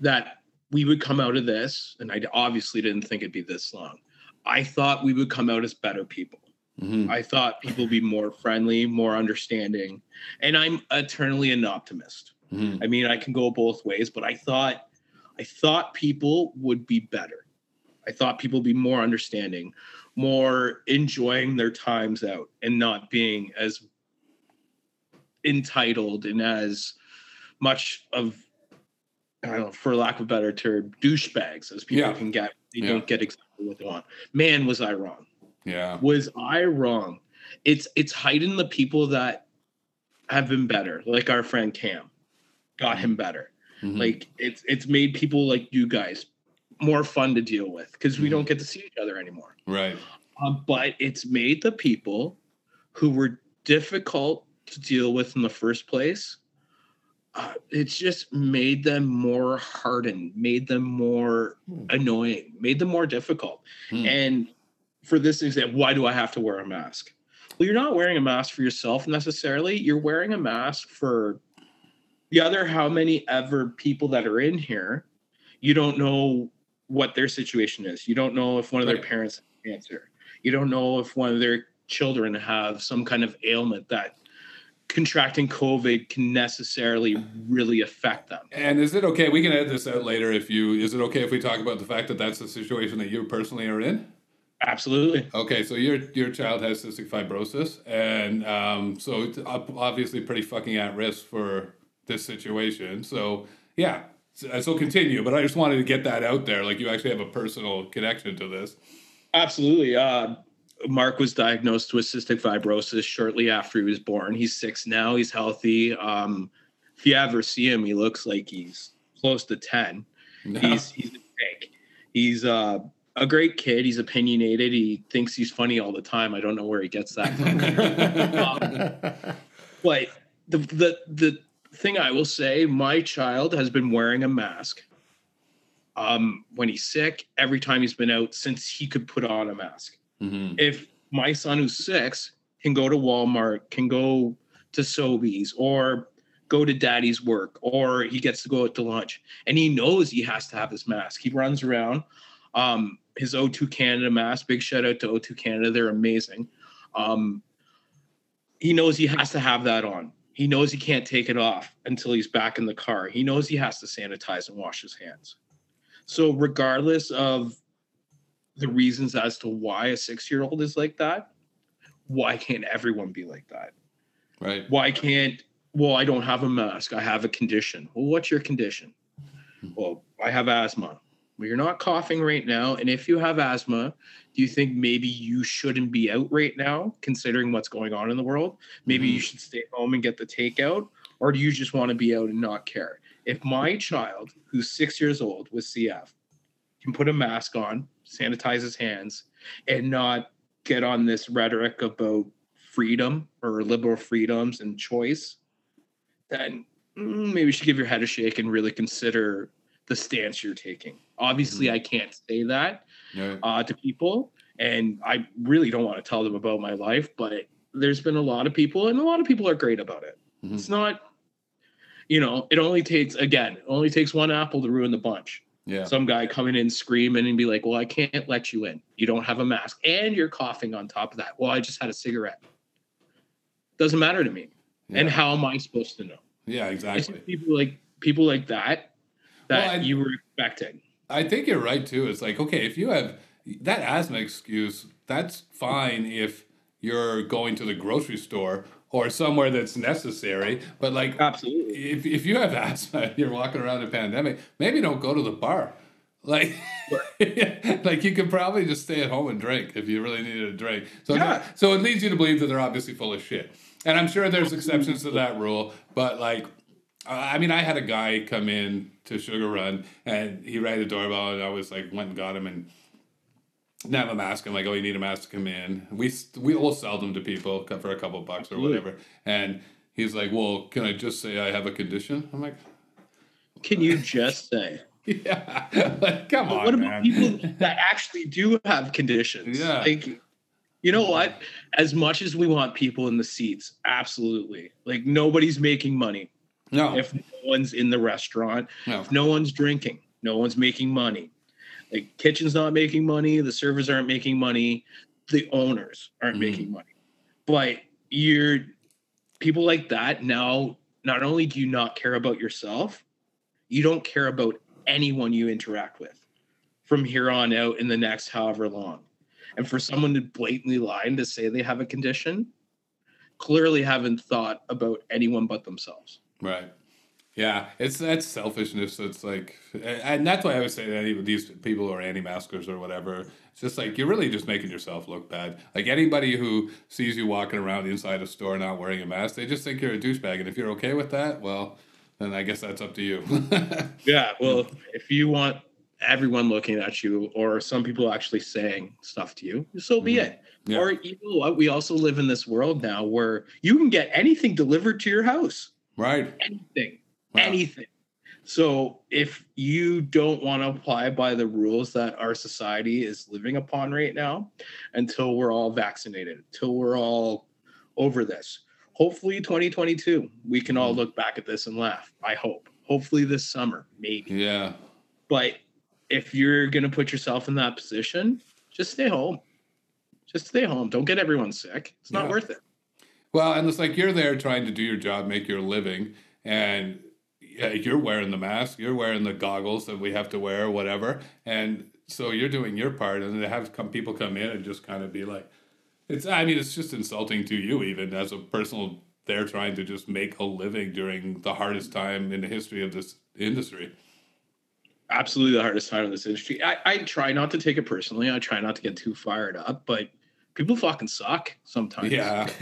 that we would come out of this, and I obviously didn't think it'd be this long. I thought we would come out as better people. Mhm. I thought people would be more friendly, more understanding, and I'm eternally an optimist. Mhm. I mean, I can go both ways, but I thought I thought people would be better. I thought people would be more understanding, more enjoying their times out and not being as entitled and as much of I don't know, for lack of a better term, douchebags as people Yeah. can get. They Yeah. don't get exactly what they want. Man, was I wrong Yeah. was I wrong? It's it's hiding the people that have been better, like our friend Cam, got him better. Mhm. Like it's it's made people like you guys more fun to deal with because we Mhm. don't get to see each other anymore. right. Um, but it's made the people who were difficult to deal with in the first place. Uh, it's just made them more hardened, made them more Hmm. annoying, made them more difficult. Hmm. And for this example, why do I have to wear a mask? Well, you're not wearing a mask for yourself necessarily. You're wearing a mask for the other how many ever people that are in here. You don't know what their situation is. You don't know if one of their Right. parents has cancer. You don't know if one of their children have some kind of ailment that contracting COVID can necessarily really affect them. And is it okay? We can edit this out later if you. Is it okay if we talk about the fact that that's the situation that you personally are in? Absolutely. Okay, so your your child has cystic fibrosis, and um, so it's obviously pretty fucking at risk for this situation. So yeah, so, so continue. But I just wanted to get that out there. Like you actually have a personal connection to this. Absolutely. Uh, Mark was diagnosed with cystic fibrosis shortly after he was born. He's six now. He's healthy. Um, if you ever see him, he looks like he's close to ten. He's he's a tank. He's uh, a great kid. He's opinionated. He thinks he's funny all the time. I don't know where he gets that from. <laughs> but the the the thing I will say, my child has been wearing a mask. Um, when he's sick, every time he's been out since he could put on a mask. Mhm. If my son who's six can go to Walmart, can go to Sobeys, or go to daddy's work, or he gets to go out to lunch, and he knows he has to have his mask. He runs around. Um, his O2 Canada mask, big shout out to O2 Canada, they're amazing. Um, he knows he has to have that on. He knows he can't take it off until he's back in the car. He knows he has to sanitize and wash his hands. So, regardless of the reasons as to why a six year old is like that, why can't everyone be like that? Right. Why can't, well, I don't have a mask. I have a condition. Well, what's your condition? Hmm. Well, I have asthma. Well, you're not coughing right now. And if you have asthma, do you think maybe you shouldn't be out right now, considering what's going on in the world? Maybe you hmm. should stay home and get the takeout, or do you just want to be out and not care? If my child, who's six years old with CF, can put a mask on, sanitize his hands, and not get on this rhetoric about freedom or liberal freedoms and choice, then mm, maybe you should give your head a shake and really consider the stance you're taking. Obviously, I can't say that uh, to people, and I really don't want to tell them about my life, but there's been a lot of people, and a lot of people are great about it. Mhm. It's not, you know, it only takes, again, it only takes one apple to ruin the bunch Yeah. some guy coming in screaming and be like, "Well, I can't let you in. You don't have a mask, and you're coughing on top of that." Well, I just had a cigarette. Doesn't matter to me. And how am I supposed to know? Yeah. Exactly. people like people like that that Well, and- you were expecting. I think you're right too. It's like okay, if you have that asthma excuse, that's fine if you're going to the grocery store or somewhere that's necessary. But like, absolutely, if if you have <laughs> asthma, and you're walking around a pandemic, maybe don't go to the bar. <laughs> Like, <laughs> like you could probably just stay at home and drink if you really needed a drink. So, Yeah. so it leads you to believe that they're obviously full of shit. And I'm sure there's exceptions to that rule, but like, I mean, I had a guy come in to Sugar Run and he rang the doorbell, and I was like, went and got him and have a mask. I'm like, oh, you need a mask to come in. We we will sell them to people for a couple bucks or whatever. And he's like, well, can I just say I have a condition? I'm like, Can you just say? <laughs> yeah, <laughs> like, come on, what about man. people <laughs> that actually do have conditions? Yeah. Like, you know what? As much as we want people in the seats, absolutely. Like nobody's making money no, if no one's in the restaurant, no, if no one's drinking, no one's making money. Like kitchen's not making money, the servers aren't making money, the owners aren't Mhm. making money. But you're people like that now, not only do you not care about yourself, you don't care about anyone you interact with from here on out in the next however long. And for someone to blatantly lie and to say they have a condition, clearly haven't thought about anyone but themselves. right. Yeah, it's that's selfishness. It's like, and that's why I would say that even these people who are anti-maskers or whatever, it's just like you're really just making yourself look bad. Like anybody who sees you walking around inside a store not wearing a mask, they just think you're a douchebag. And if you're okay with that, well, then I guess that's up to you. <laughs> Yeah, well, if you want everyone looking at you or some people actually saying stuff to you, so be Mhm. it. Yeah. Or you know what? We also live in this world now where you can get anything delivered to your house. right. Anything. Wow. Anything. So if you don't want to apply by the rules that our society is living upon right now, until we're all vaccinated, until we're all over this, hopefully 2022, we can all Mhm. look back at this and laugh. I hope. Hopefully this summer, maybe. Yeah. But if you're going to put yourself in that position, just stay home. Just stay home. Don't get everyone sick. It's not Yeah. worth it. Well, and it's like you're there trying to do your job, make your living, and yeah, you're wearing the mask, you're wearing the goggles that we have to wear, whatever, and so you're doing your part, and to have come people come in and just kind of be like, it's. I mean, it's just insulting to you, even as a personal. They're trying to just make a living during the hardest time in the history of this industry. Absolutely the hardest time in this industry. I, I try not to take it personally. I try not to get too fired up, but people fucking suck sometimes. Yeah. <laughs>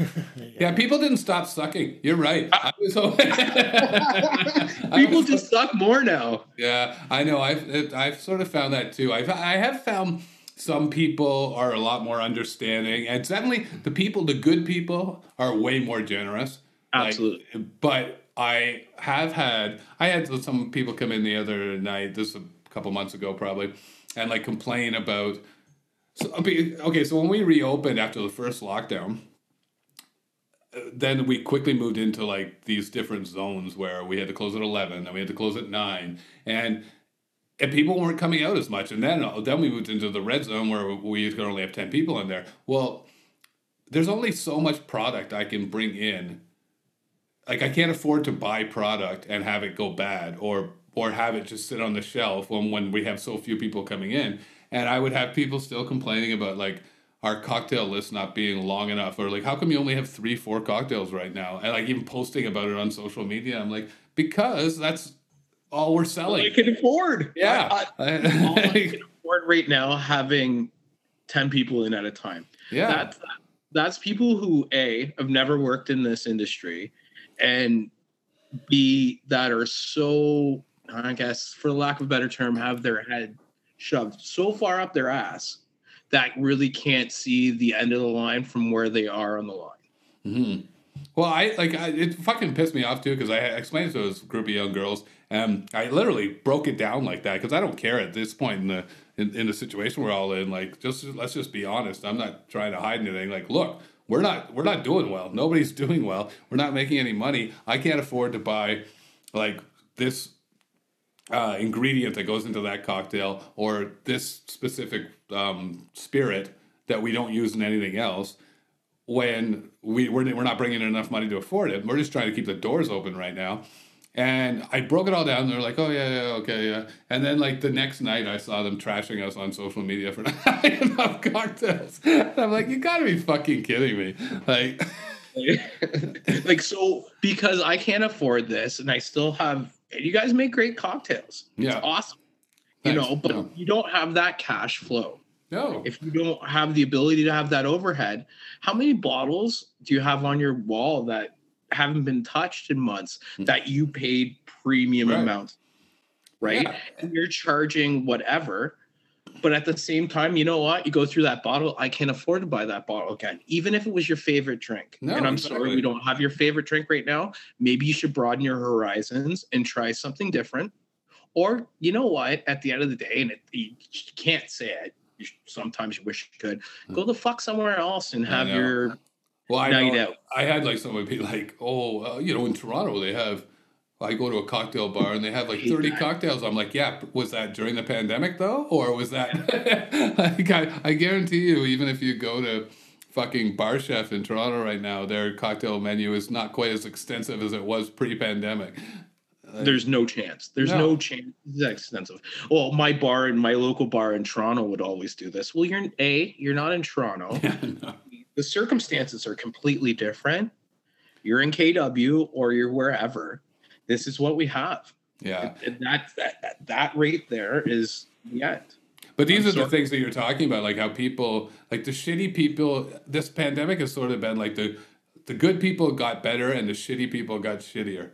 Yeah, people didn't stop sucking. You're right. I was <laughs> I people was- just suck more now. Yeah, I know. I've I've sort of found that too. I've I have found some people are a lot more understanding, and certainly the people, the good people, are way more generous. Like, Absolutely. but I have had I had some people come in the other night. This a couple months ago, probably, and like complain about. So, okay, so when we reopened after the first lockdown, uh, then we quickly moved into like these different zones where we had to close at 11 then we had to close at 9 and and people weren't coming out as much and then then we moved into the red zone where we could only have 10 people in there. Well there's only so much product i can bring in. Like i can't afford to buy product and have it go bad or or have it just sit on the shelf when when we have so few people coming in and i would have people still complaining about like our cocktail list not being long enough or like how come you only have three four cocktails right now and like even posting about it on social media i'm like because that's all we're selling I can afford. yeah I- <laughs> all I can afford right now having 10 people in at a time. yeah That's that's people who A have never worked in this industry and B that are so I guess for lack of a better term, have their head shoved so far up their ass that really can't see the end of the line from where they are on the line. hmm Well, I like I, it. Fucking pissed me off too because I explained to this group of young girls, and I literally broke it down like that because I don't care at this point in the in, in the situation we're all in. Like, just let's just be honest. I'm not trying to hide anything. Like, look, we're not we're not doing well. Nobody's <laughs> doing well. We're not making any money. I can't afford to buy like this uh, ingredient that goes into that cocktail or this specific um, spirit that we don't use in anything else when we, we're, we're not bringing in enough money to afford it. We're just trying to keep the doors open right now. And I broke it all down. They're like, "Oh yeah, yeah, okay, yeah." And then like the next night, I saw them trashing us on social media for not having enough cocktails. I'm like, "You gotta be fucking kidding me!" Like, <laughs> <laughs> like so because I can't afford this, and I still have. You guys make great cocktails. Yeah. It's awesome. You know, but Yeah. you don't have that cash flow. no, if you don't have the ability to have that overhead, how many bottles do you have on your wall that haven't been touched in months hmm. that you paid premium Right. amounts? Right. Yeah. And you're charging whatever. But at the same time, you know what? You go through that bottle. I can't afford to buy that bottle again, even if it was your favorite drink. No, and I'm exactly. sorry we don't have your favorite drink right now. Maybe you should broaden your horizons and try something different. Or you know what? At the end of the day, and it, you can't say it. You, sometimes you wish you could go the fuck somewhere else and have your Well, I night know, out. I had like someone be like, "Oh, uh, you know, in Toronto they have." I go to a cocktail bar and they have like thirty that. cocktails. I'm like, yeah, was that during the pandemic though, or was that? <laughs> like, I, I guarantee you, even if you go to fucking BarChef in Toronto right now, their cocktail menu is not quite as extensive as it was pre-pandemic. there's no chance. There's No. no, chance. It's extensive. Well, my bar and my local bar in Toronto would always do this. Well, you're in A, you're not in Toronto. <laughs> Yeah, no. the circumstances are completely different. You're in KW or you're wherever. This is what we have. yeah. And that that, that rate there is the end. But these I'm are the things that you're talking about, like how people, like the shitty people. This pandemic has sort of been like the the good people got better and the shitty people got shittier.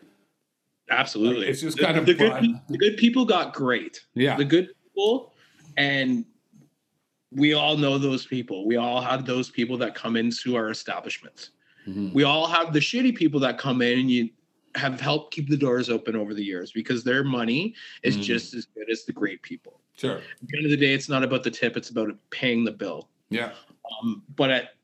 Absolutely. It's just The- kind of the good, the good people got great. Yeah, the good people and we all know those people we all have those people that come into our establishments Mhm. we all have the shitty people that come in and you have helped keep the doors open over the years because their money is Mhm. just as good as the great people sure. at the end of the day it's not about the tip it's about paying the bill Yeah, um, but at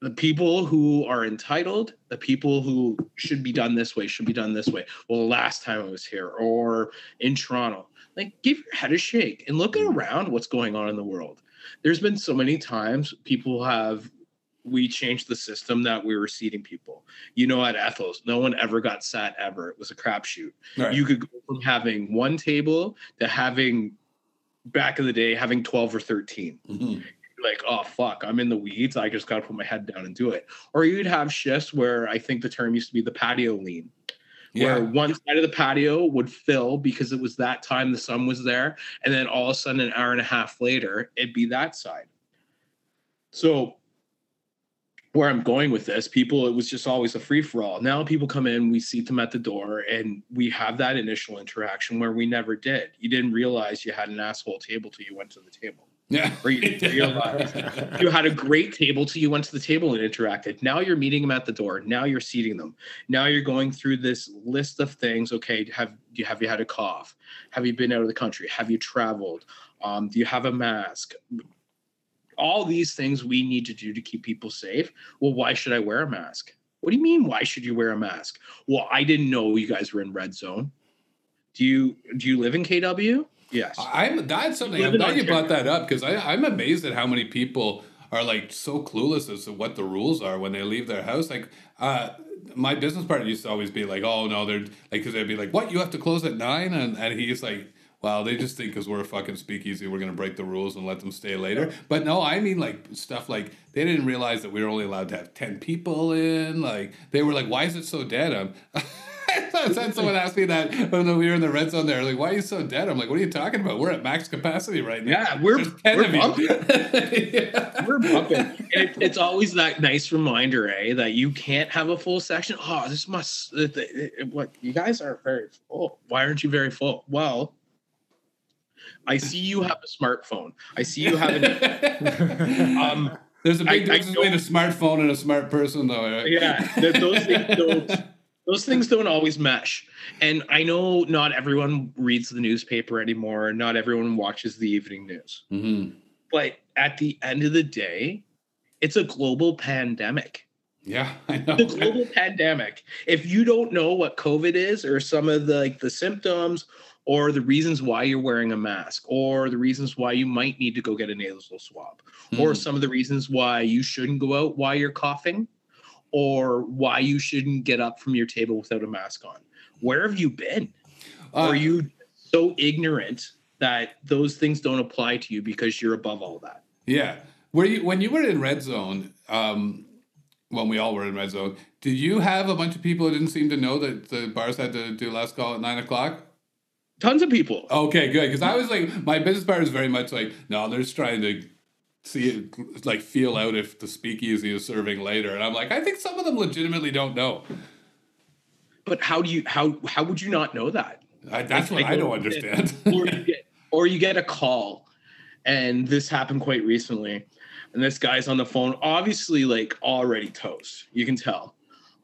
the people who are entitled, the people who should be done this way, should be done this way. Well, last time I was here or in Toronto, like give your head a shake and look around what's going on in the world. There's been so many times people have we changed the system that we were seating people. You know, at Ethel's, no one ever got sat ever. It was a crapshoot right. you could go from having one table to having back in the day having 12 or 13 Mhm. Like oh fuck i'm in the weeds i just gotta put my head down and do it or you'd have shifts where i think the term used to be the patio lean where one side of the patio would fill because it was that time the sun was there and then all of a sudden an hour and a half later it'd be that side so where i'm going with this people it was just always a free-for-all now people come in we seat them at the door and we have that initial interaction where we never did you didn't realize you had an asshole table till you went to the table yeah. <laughs> or you didn't realize <laughs> you had a great table till you went to the table and interacted. Now you're meeting them at the door. Now you're seating them. Now you're going through this list of things. Okay, have you have you had a cough? Have you been out of the country? Have you traveled? Um, do you have a mask? All these things we need to do to keep people safe. Well, why should I wear a mask? What do you mean? Why should you wear a mask? Well, I didn't know you guys were in red zone. Do you do you live in KW? Yes. I'm that's something. I'm glad you brought that up because I'm amazed at how many people are like so clueless as to what the rules are when they leave their house. Like, uh, my business partner used to always be like, "Oh no, they're like," because they'd be like, "What? You have to close at 9? and and he's like. Well, they just think because we're a fucking speakeasy, we're gonna break the rules and let them stay later. But no, I mean like stuff like they didn't realize that we were only allowed to have ten people in. Like they were like, "Why is it so dead?" I'm, <laughs> I had someone asked me that when we were in the red zone. There, like, "Why are you so dead?" I'm like, "What are you talking about? We're at max capacity right now." Yeah, we're- 10 we're you. <laughs> Yeah. We're bumping. It, it's always that nice reminder, eh, that you can't have a full section. Oh, this must. What you guys are very full. Why aren't you very full? Well, I see you have a smartphone. I see you have an. <laughs> Um, There's a big I- difference between a smartphone and a smart person, though. Right? yeah, th- those things <laughs> don't. Those things don't always mesh. And I know not everyone reads the newspaper anymore. Not everyone watches the evening news. hmm But at the end of the day, it's a global pandemic. Yeah, I know. the global pandemic if you don't know what covid is or some of the like the symptoms or the reasons why you're wearing a mask or the reasons why you might need to go get a nasal swab or Mhm. some of the reasons why you shouldn't go out while you're coughing or why you shouldn't get up from your table without a mask on. Where have you been? Uh, Are you so ignorant that those things don't apply to you because you're above all that? Yeah. Were you when you were in red zone? Um, when we all were in red zone, did you have a bunch of people who didn't seem to know that the bars had to do last call at nine o'clock? Tons of people. Okay, good. Because I was like, my business partner is very much like, no, they're just trying to see it, like feel out if the speakeasy is serving later, and I'm like, I think some of them legitimately don't know. But how do you how how would you not know that? I, that's what I I don't don't understand. <laughs> or you get or you get a call and this happened quite recently and this guy's on the phone obviously like already toast you can tell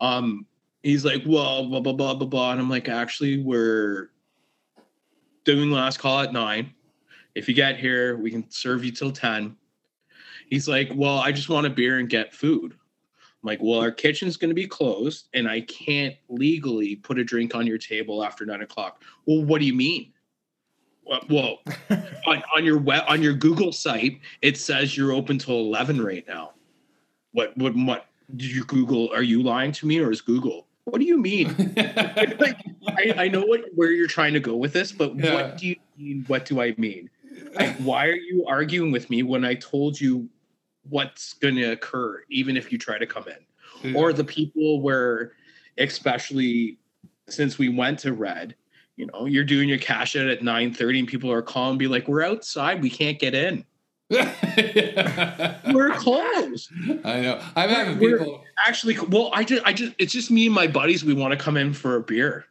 um he's like well blah blah blah blah blah and i'm like actually we're doing last call at nine if you get here we can serve you till 10 he's like well i just want a beer and get food I'm like, well, our kitchen's going to be closed, and I can't legally put a drink on your table after nine o'clock. Well, what do you mean? Well, <laughs> on, on your web on your Google site, it says you're open till eleven right now. What what what did you Google? Are you lying to me, or is Google? What do you mean? <laughs> like, I, I know what where you're trying to go with this, but Yeah. what do you mean? What do I mean? <laughs> Like, why are you arguing with me when I told you what's going to occur, even if you try to come in? Or the people where, especially since we went to Red, you know, you're doing your cash out at 9:30 and people are calling, be like, "We're outside, we can't get in. <laughs> We're closed." I know. I'm having We're- people. Actually, well, I just, I just, it's just me and my buddies. We want to come in for a beer.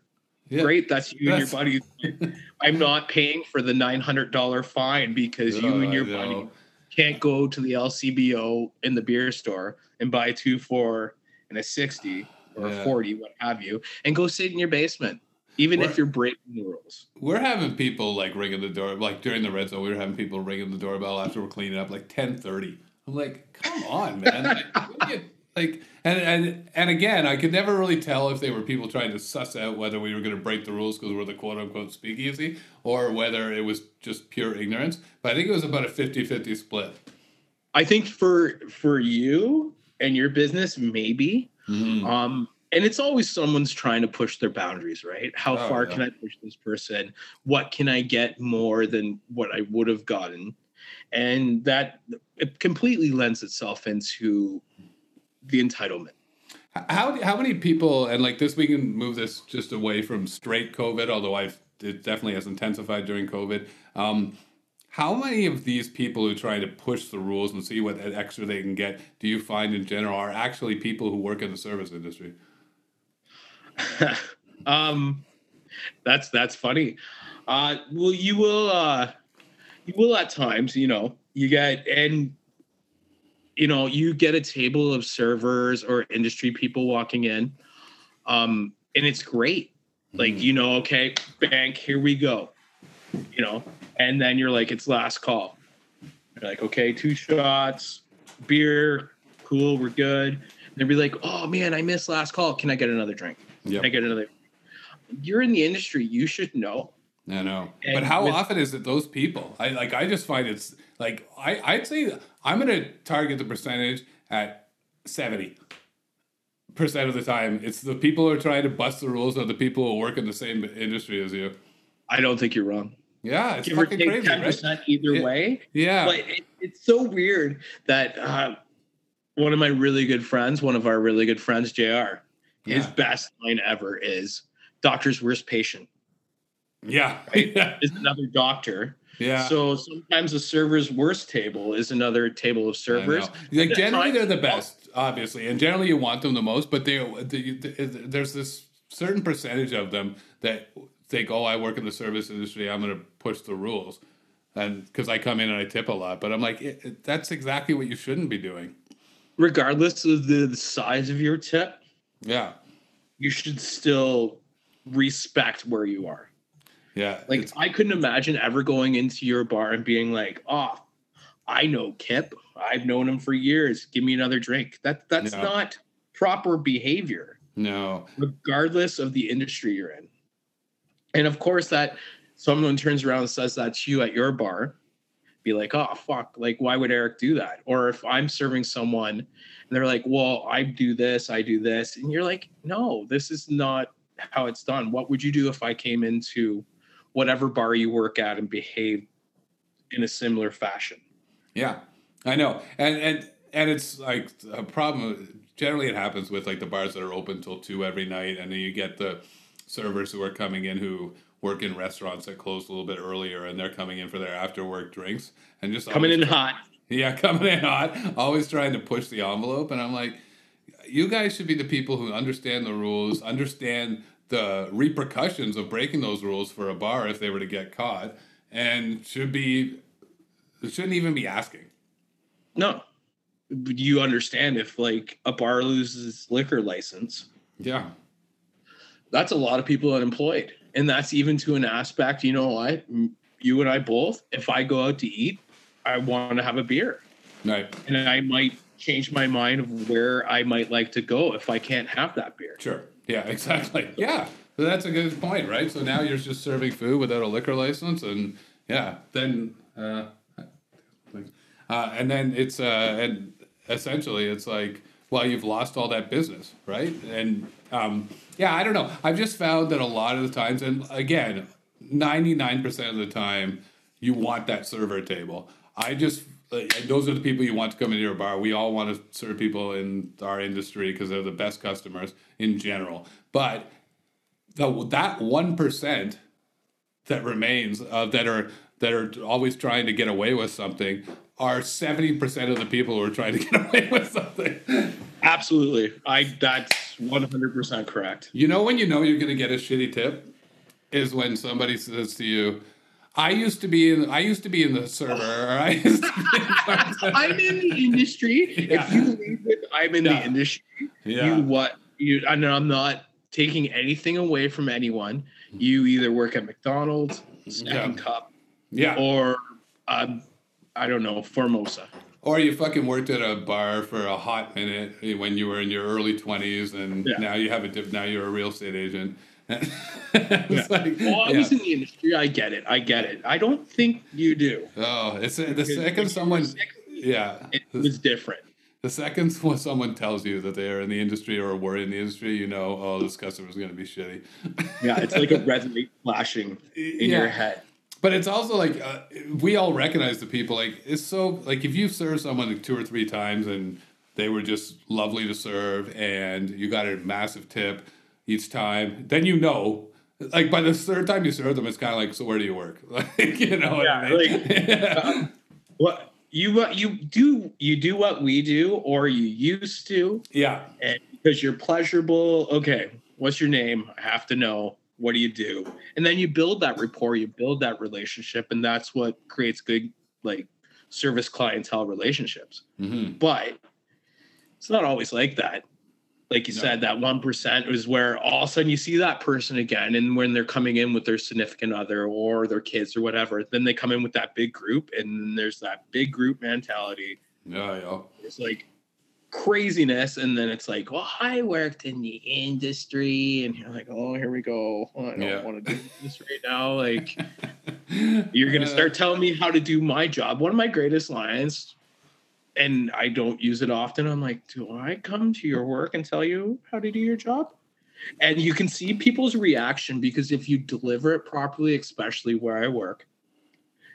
Yeah. Great, that's you and your buddies. <laughs> I'm not paying for the nine hundred dollar fine because you and your buddy can't go to the LCBO in the beer store and buy two for and a sixty or Yeah. a forty, what have you, and go sit in your basement, even What- if you're breaking the rules. We're having people like ringing the door, like during the red zone. We were having people ringing the doorbell after we're cleaning up, like ten thirty. I'm like, come on, man. Like, you- like, and and and again, I could never really tell if they were people trying to suss out whether we were going to break the rules because we're the quote unquote speakeasy, or whether it was just pure ignorance. But I think it was about a 50-50 split. I think for for you and your business, maybe. Mm-hmm. Um, and it's always someone's trying to push their boundaries, right? How Oh, far yeah. can I push this person? What can I get more than what I would have gotten? And that it completely lends itself into the entitlement. How how many people and like this we can move this just away from straight COVID, although I've it definitely has intensified during COVID. Um, how many of these people who try to push the rules and see what extra they can get do you find in general are actually people who work in the service industry? <laughs> um, that's that's funny. Uh, well, you will uh, you will at times, you know, you get and you know you get a table of servers or industry people walking in, um, and it's great. Like you know, okay, bank, here we go, you know, and then you're like, it's last call. You're like, okay, two shots, beer, cool, we're good. And they'll be like, oh man, I missed last call. Can I get another drink? Yep. Get another? You're in the industry. You should know. I know. And but how with- often is it those people? I like I just find it's like I, I'd say I'm gonna target the percentage at seventy percent of the time. It's the people who are trying to bust the rules are the people who work in the same industry as you. I don't think you're wrong. Yeah, it's Give or fucking take crazy, ten right? percent either way. Yeah. But it, it's so weird that uh, one of my really good friends, one of our really good friends, Jr. His best line ever is "Doctor's worst patient." Yeah. Right? <laughs> Is another doctor. Yeah. So sometimes a server's worst table is another table of servers. Like generally, they're the best, obviously, and generally you want them the most. But they, they, there's this certain percentage of them that think, "Oh, I work in the service industry. I'm going to push the rules," and because I come in and I tip a lot. But I'm like, it, it- that's exactly what you shouldn't be doing. Regardless of the, the size of your tip, Yeah, you should still respect where you are. yeah. Like I couldn't imagine ever going into your bar and being like, "Oh, I know Kip. I've known him for years. Give me another drink." That that's No. not proper behavior, no. regardless of the industry you're in. And of course, that someone turns around and says that to you at your bar, be like, oh fuck, like why would Erik do that? Or if I'm serving someone and they're like, well, I do this, I do this, and you're like, no, this is not how it's done. What would you do if I came into whatever bar you work at and behaved in a similar fashion? Yeah, I know, and and and it's like a problem. Generally, it happens with like the bars that are open till two every night, and then you get the servers who are coming in who work in restaurants that close a little bit earlier, and they're coming in for their after work drinks, and just coming in always- hot. Yeah, <laughs> coming in hot, always trying to push the envelope, and I'm like, you guys should be the people who understand the rules, understand the repercussions of breaking those rules for a bar if they were to get caught, and should be shouldn't even be asking. No. You understand if like a bar loses liquor license, Yeah, that's a lot of people unemployed. And that's even to an aspect, you know what? You and I both, if I go out to eat, I want to have a beer. right, And I might change my mind of where I might like to go if I can't have that beer. sure, yeah, <laughs> exactly, yeah. So that's a good point, right? So now you're just serving food without a liquor license, and yeah, then uh, <laughs> uh, and then it's uh, and essentially it's like well you've lost all that business right? And um, yeah i don't know. I've just found that a lot of the times and again 99% of the time you want that server table. I just those are the people you want to come into your bar. We all want to serve people in our industry because they're the best customers in general. But the, that 1% that remains uh, that are that are always trying to get away with something are 70% of the people who are trying to get <laughs> away with something. Absolutely. I that's 100% correct. You know when you know you're going to get a shitty tip is when somebody says to you, "I used to be in I used to be in the server or I used to be in <laughs> I'm in the industry. Yeah. If you leave with I'm in Yeah. the industry, Yeah. you what you and I'm not taking anything away from anyone. You either work at McDonald's, Second Cup, yeah. or um, I don't know, Formosa. Or you fucking worked at a bar for a hot minute when you were in your early 20s and Yeah. now you have a dip now you're a real estate agent. <laughs> It's like- Well, I yeah. was in the industry. I get it. I get it. I don't think you do. Oh, it's the Because second someone, yeah, It was different. the second <laughs> when someone tells you that they are in the industry or were in the industry, you know, oh, this customer is going to be shitty. Yeah, it's like a <laughs> red light flashing in Yeah. your head. But it's also like uh, we all recognize the people. Like it's so like if you serve someone like two or three times and they were just lovely to serve and you got a massive tip each time, then you know. Like by the third time you serve them, it's kind of like, so where do you work? <laughs> Like you know, what I Yeah, mean? <laughs> What you what you do you do what we do or you used to yeah, and because you're pleasurable okay what's your name i have to know what do you do? And then you build that rapport you build that relationship and that's what creates good like service clientele relationships. Hmm but it's not always like that. Like you No. said that 1% is where all of a sudden you see that person again and when they're coming in with their significant other or their kids or whatever then they come in with that big group and there's that big group mentality. Yeah, yeah. it's like craziness and then it's like well i worked in the industry and you're like oh here we go. Oh, i don't Yeah. want to do this right now. Like <laughs> you're gonna uh, start telling me how to do my job one of my greatest lines and i don't use it often. I'm like do i come to your work and tell you how to do your job? And you can see people's reaction because if you deliver it properly especially where i work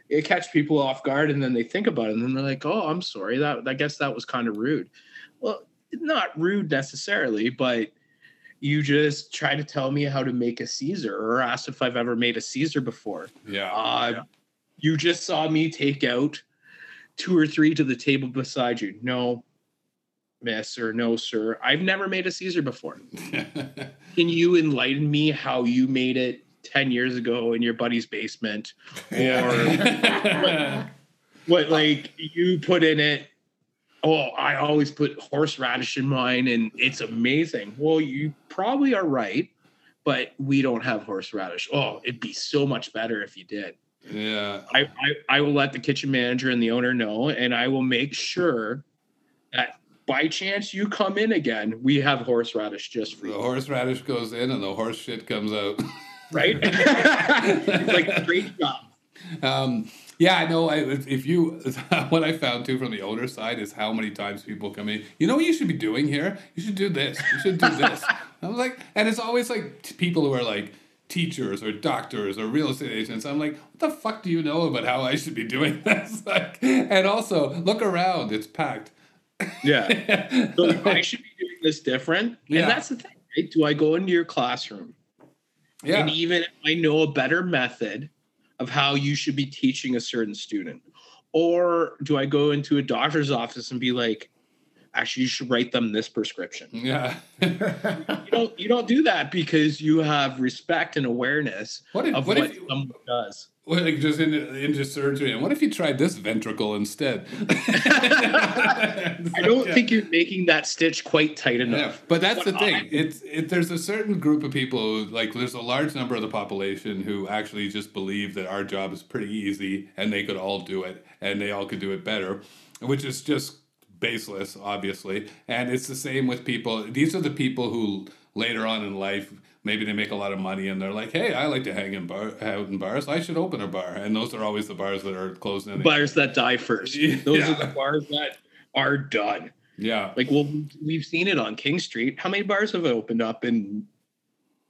it catch people off guard and then they think about it and then they're like oh i'm sorry. That i guess that was kind of rude well not rude necessarily but you just try to tell me how to make a caesar or ask if i've ever made a caesar before. Yeah. uh, you just saw me take out two or three to the table beside you. No miss or no sir. I've never made a caesar before. <laughs> Can you enlighten me how you made it 10 years ago in your buddy's basement? Yeah. <laughs> what like you put in it oh i always put horseradish in mine and it's amazing well you probably are right but we don't have horseradish oh it'd be so much better if you did yeah. I, I I will let the kitchen manager and the owner know, and I will make sure that by chance you come in again, we have horseradish just for The you. horseradish goes in and the horse shit comes out. Right? <laughs> like great job. Um, Yeah, I know. I, if you, <laughs> what I found too from the owner side is how many times people come in. You know what you should be doing here? You should do this. You should do this. <laughs> I'm like, and it's always like t- people who are like teachers or doctors or real estate agents. I'm like, what the fuck do you know about how I should be doing <laughs> this? Like, and also look around. It's packed. Yeah. so I should be doing this different. Yeah. And that's the thing, right? Do I go into your classroom? Yeah. And even if I know a better method of how you should be teaching a certain student, or do I go into a doctor's office and be like, actually, you should write them this prescription? Yeah. You don't. You don't do that because you have respect and awareness What if, of what what, if, someone does. Like just into, into surgery. And what if you tried this ventricle instead? <laughs> I don't Yeah. think you're making that stitch quite tight Yeah, enough. but that's the thing. I- It's it. There's a certain group of people who like. There's a large number of the population who actually just believe that our job is pretty easy and they could all do it and they all could do it better, which is just baseless, obviously. And it's the same with people. These are the people who later on in life maybe they make a lot of money and they're like, hey, I like to hang in bar out in bars. I should open a bar. And those are always the bars that are closing. in. Bars that die first. <laughs> Those Yeah. are the bars that are done. yeah. Like, well, we've seen it on King Street. How many bars have opened up and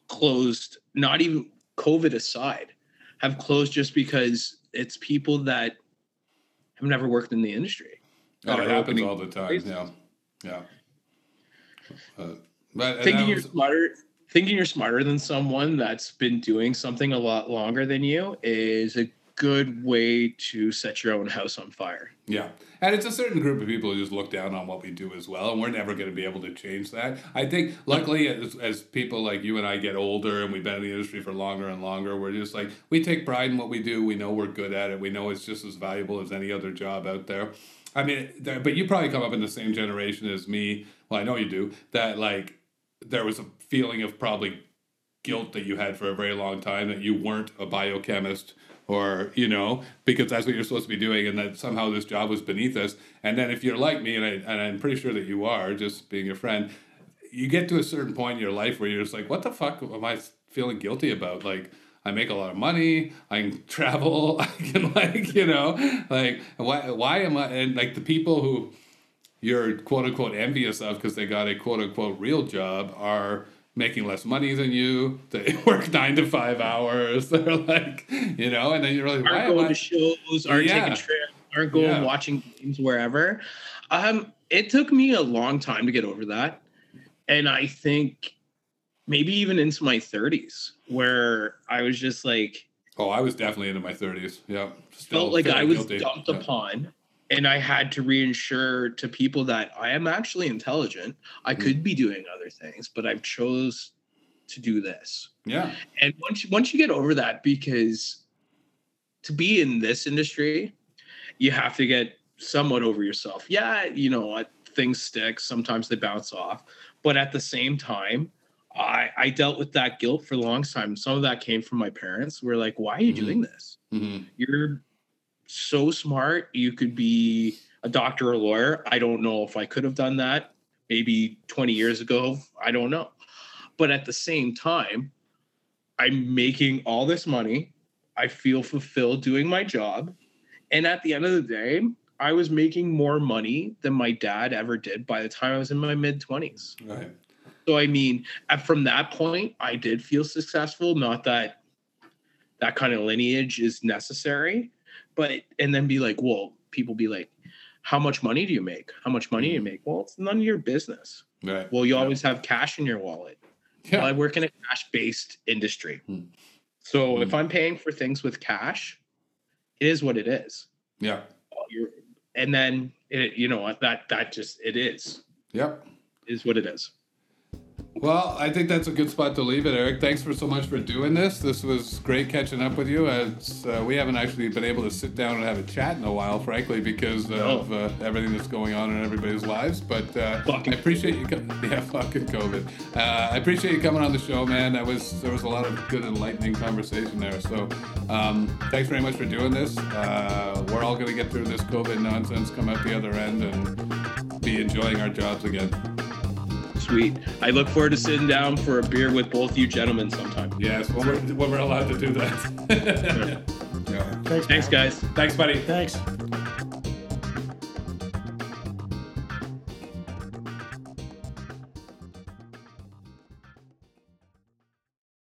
closed? Not even COVID aside, have closed just because it's people that have never worked in the industry. Oh, that it are happens all the time. places. Yeah. Yeah. Uh, but thinking that you're smarter thinking you're smarter than someone that's been doing something a lot longer than you is a good way to set your own house on fire Yeah. And it's a certain group of people who just look down on what we do as well. And we're never going to be able to change that. I think, luckily, as, as people like you and I get older and we've been in the industry for longer and longer, we're just like, we take pride in what we do. We know we're good at it. We know it's just as valuable as any other job out there. I mean, there, but you probably come up in the same generation as me. Well, I know you do. That, like, there was a feeling of probably guilt that you had for a very long time that you weren't a biochemist or you know because that's what you're supposed to be doing and that somehow this job was beneath us and then if you're like me and, I, and i'm pretty sure that you are just being a friend you get to a certain point in your life where you're just like what the fuck am i feeling guilty about like I make a lot of money. I can <laughs> travel. I can like you know like why why am I and like the people who you're quote unquote envious of because they got a quote unquote real job are making less money than you. They <laughs> work nine to five hours. <laughs> They're like, you know, and then you're like, why aren't going I? to shows aren't Yeah. taking trips aren't going Yeah. watching games wherever um it took me a long time to get over that and i think maybe even into my 30s where i was just like Oh, I was definitely into my thirties. Yeah, Still felt like I was guilty. dumped Yeah. upon and I had to reinsure to people that I am actually intelligent. I Mm. could be doing other things, but I've chose to do this. Yeah, And once you, once you get over that, because to be in this industry, you have to get somewhat over yourself. Yeah, you know what, things stick. Sometimes they bounce off, but at the same time, I I dealt with that guilt for a long time. Some of that came from my parents. We're like, why are you Mhm. doing this? hmm you're so smart. You could be a doctor or a lawyer. I don't know if I could have done that maybe 20 years ago. I don't know. But at the same time, I'm making all this money. I feel fulfilled doing my job. And at the end of the day, I was making more money than my dad ever did by the time I was in my mid 20s. right. So I mean, from that point, I did feel successful. Not that that kind of lineage is necessary, but and then be like, well, people be like, how much money do you make? How much money do you make? Well, it's none of your business. Right. Well, you Yeah. always have cash in your wallet. Yeah. Well, I work in a cash-based industry, Hmm. so Hmm. if I'm paying for things with cash, it is what it is. Yeah. You're, and then it, you know what that that just it is Yep. is what it is. Well, I think that's a good spot to leave it, Erik. Thanks for so much for doing this. This was great catching up with you. It's, uh, we haven't actually been able to sit down and have a chat in a while, frankly, because of uh, everything that's going on in everybody's lives. But uh, I appreciate you. Co- <laughs> yeah, fucking COVID. Uh, I appreciate you coming on the show, man. That was there was a lot of good, enlightening conversation there. So, um, thanks very much for doing this. Uh, we're all going to get through this COVID nonsense, come out the other end, and be enjoying our jobs again. Sweet. I look forward to sitting down for a beer with both you gentlemen sometime. Yes, when we're, when we're allowed to do that. <laughs> yeah. Thanks. Thanks, guys. Thanks, buddy. Thanks.